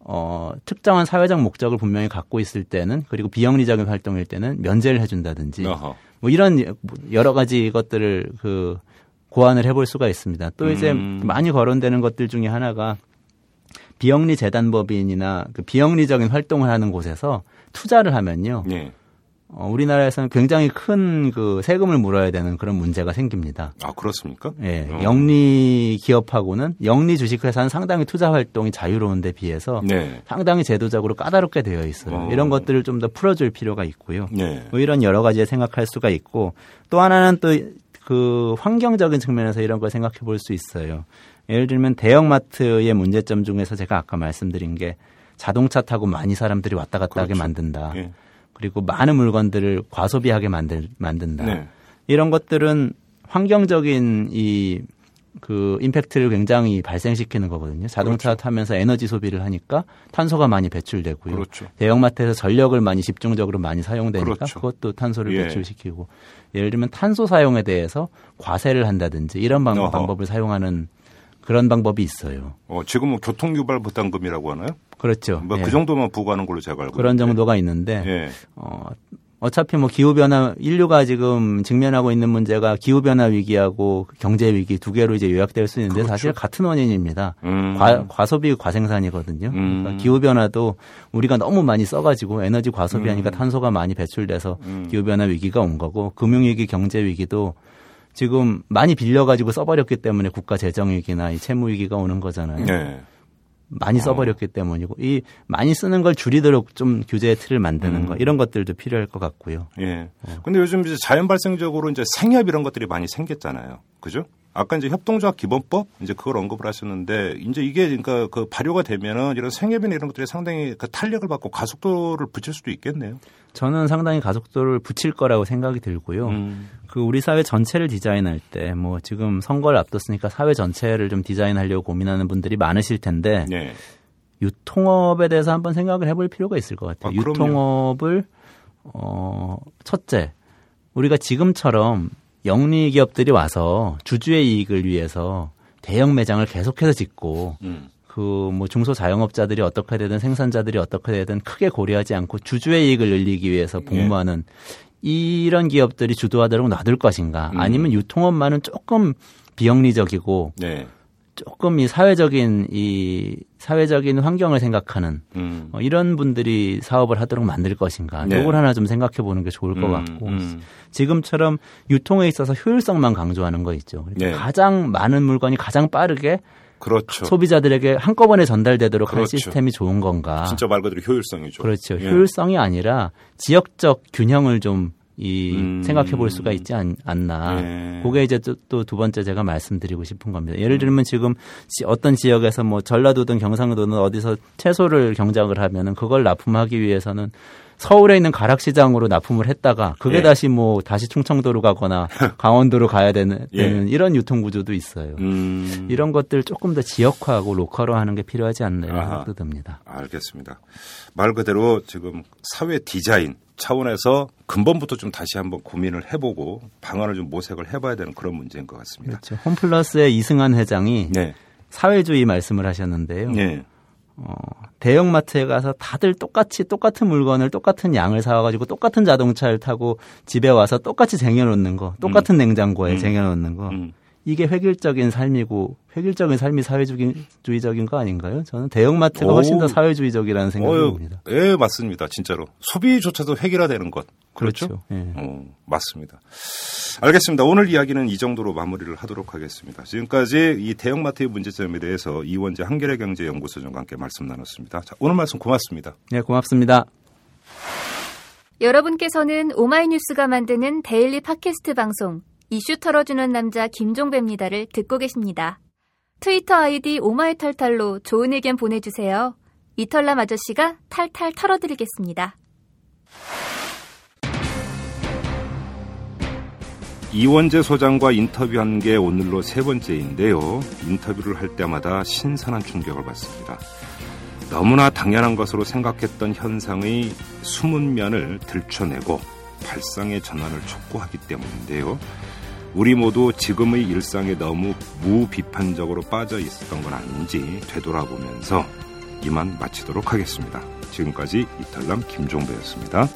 어, 특정한 사회적 목적을 분명히 갖고 있을 때는 그리고 비영리적인 활동일 때는 면제를 해준다든지 어허. 뭐 이런 여러 가지 것들을 그 고안을 해볼 수가 있습니다. 또 이제 음. 많이 거론되는 것들 중에 하나가 비영리 재단법인이나 그 비영리적인 활동을 하는 곳에서 투자를 하면요. 예. 어, 우리나라에서는 굉장히 큰 그 세금을 물어야 되는 그런 문제가 생깁니다. 아, 그렇습니까? 예, 어. 영리 기업하고는 영리 주식회사는 상당히 투자 활동이 자유로운 데 비해서 네. 상당히 제도적으로 까다롭게 되어 있어요. 어. 이런 것들을 좀 더 풀어줄 필요가 있고요. 네. 뭐 이런 여러 가지 생각할 수가 있고 또 하나는 또 그 환경적인 측면에서 이런 걸 생각해 볼 수 있어요. 예를 들면 대형마트의 문제점 중에서 제가 아까 말씀드린 게 자동차 타고 많이 사람들이 왔다 갔다 하게 그렇죠. 만든다. 예. 그리고 많은 물건들을 과소비하게 만들, 만든다. 네. 이런 것들은 환경적인 이 그 임팩트를 굉장히 발생시키는 거거든요. 자동차 그렇죠. 타면서 에너지 소비를 하니까 탄소가 많이 배출되고요. 그렇죠. 대형마트에서 전력을 많이 집중적으로 많이 사용되니까 그렇죠. 그것도 탄소를 예. 배출시키고 예를 들면 탄소 사용에 대해서 과세를 한다든지 이런 방. 방법을 사용하는 그런 방법이 있어요. 어, 지금은 교통유발 부담금이라고 하나요? 그렇죠. 뭐그 예. 정도만 부과하는 걸로 제가 알고 그런 있는데. 정도가 있는데 예. 어, 어차피 뭐 기후 변화, 인류가 지금 직면하고 있는 문제가 기후 변화 위기하고 경제 위기 두 개로 이제 요약될 수 있는데 그렇죠. 사실 같은 원인입니다. 음. 과, 과소비 과생산이거든요. 음. 그러니까 기후 변화도 우리가 너무 많이 써가지고 에너지 과소비하니까 음. 탄소가 많이 배출돼서 음. 기후 변화 위기가 온 거고 금융 위기, 경제 위기도 지금 많이 빌려가지고 써버렸기 때문에 국가 재정 위기나 이 채무 위기가 오는 거잖아요. 네. 많이 어. 써버렸기 때문이고 이 많이 쓰는 걸 줄이도록 좀 규제의 틀을 만드는 음. 거 이런 것들도 필요할 것 같고요. 예. 어. 근데 요즘 이제 자연 발생적으로 이제 생협 이런 것들이 많이 생겼잖아요. 그죠? 아까 이제 협동조합 기본법 이제 그걸 언급을 하셨는데 이제 이게 그러니까 그 발효가 되면은 이런 생협이나 이런 것들이 상당히 그 탄력을 받고 가속도를 붙일 수도 있겠네요. 저는 상당히 가속도를 붙일 거라고 생각이 들고요. 음. 그 우리 사회 전체를 디자인할 때 뭐 지금 선거를 앞뒀으니까 사회 전체를 좀 디자인하려고 고민하는 분들이 많으실 텐데 네. 유통업에 대해서 한번 생각을 해볼 필요가 있을 것 같아요. 아, 유통업을 어 첫째 우리가 지금처럼 영리 기업들이 와서 주주의 이익을 위해서 대형 매장을 계속해서 짓고 음. 그뭐 중소 자영업자들이 어떻게 되든 생산자들이 어떻게 되든 크게 고려하지 않고 주주의 이익을 늘리기 위해서 복무하는 예. 이런 기업들이 주도하도록 놔둘 것인가 음. 아니면 유통업만은 조금 비영리적이고 네. 조금 이 사회적인 이 사회적인 환경을 생각하는 음. 어, 이런 분들이 사업을 하도록 만들 것인가 네. 이걸 하나 좀 생각해 보는 게 좋을 것 음, 같고 음. 지금처럼 유통에 있어서 효율성만 강조하는 거 있죠. 네. 가장 많은 물건이 가장 빠르게 그렇죠. 소비자들에게 한꺼번에 전달되도록 그렇죠. 할 시스템이 좋은 건가? 진짜 말 그대로 효율성이죠. 그렇죠. 예. 효율성이 아니라 지역적 균형을 좀 이, 음. 생각해 볼 수가 있지 않, 나 네. 그게 이제 또 두 번째 제가 말씀드리고 싶은 겁니다. 예를 들면 지금 어떤 지역에서 뭐 전라도든 경상도든 어디서 채소를 경작을 하면은 그걸 납품하기 위해서는 서울에 있는 가락시장으로 납품을 했다가 그게 예. 다시 뭐 다시 충청도로 가거나 강원도로 가야 되는, 예. 되는 이런 유통 구조도 있어요. 음. 이런 것들 조금 더 지역화하고 로컬화하는 게 필요하지 않나 이런 생각도 듭니다. 알겠습니다. 말 그대로 지금 사회 디자인 차원에서 근본부터 좀 다시 한번 고민을 해보고 방안을 좀 모색을 해봐야 되는 그런 문제인 것 같습니다. 그렇죠. 홈플러스의 이승환 회장이 네. 사회주의 말씀을 하셨는데요. 네. 어, 대형마트에 가서 다들 똑같이 똑같은 물건을 똑같은 양을 사와가지고 똑같은 자동차를 타고 집에 와서 똑같이 쟁여놓는 거, 똑같은 음. 냉장고에 음. 쟁여놓는 거. 음. 이게 획일적인 삶이고 획일적인 삶이 사회주의적인 거 아닌가요? 저는 대형마트가 훨씬 더 사회주의적이라는 생각이 듭니다. 예, 맞습니다. 진짜로 소비조차도 획일화되는 것. 그렇죠. 그렇죠. 예. 어, 맞습니다. 알겠습니다. 오늘 이야기는 이 정도로 마무리를 하도록 하겠습니다. 지금까지 이 대형마트의 문제점에 대해서 이원재 한겨레 경제연구소장과 함께 말씀 나눴습니다. 자, 오늘 말씀 고맙습니다. 네, 고맙습니다. 여러분께서는 오마이뉴스가 만드는 데일리 팟캐스트 방송 이슈 털어주는 남자 김종배입니다를 듣고 계십니다. 트위터 아이디 오마이탈탈로 좋은 의견 보내주세요. 이털남 아저씨가 탈탈 털어드리겠습니다. 이원재 소장과 인터뷰한 게 오늘로 세 번째인데요. 인터뷰를 할 때마다 신선한 충격을 받습니다. 너무나 당연한 것으로 생각했던 현상의 숨은 면을 들춰내고 발상의 전환을 촉구하기 때문인데요. 우리 모두 지금의 일상에 너무 무비판적으로 빠져 있었던 건 아닌지 되돌아보면서 이만 마치도록 하겠습니다. 지금까지 이탈남 김종배였습니다.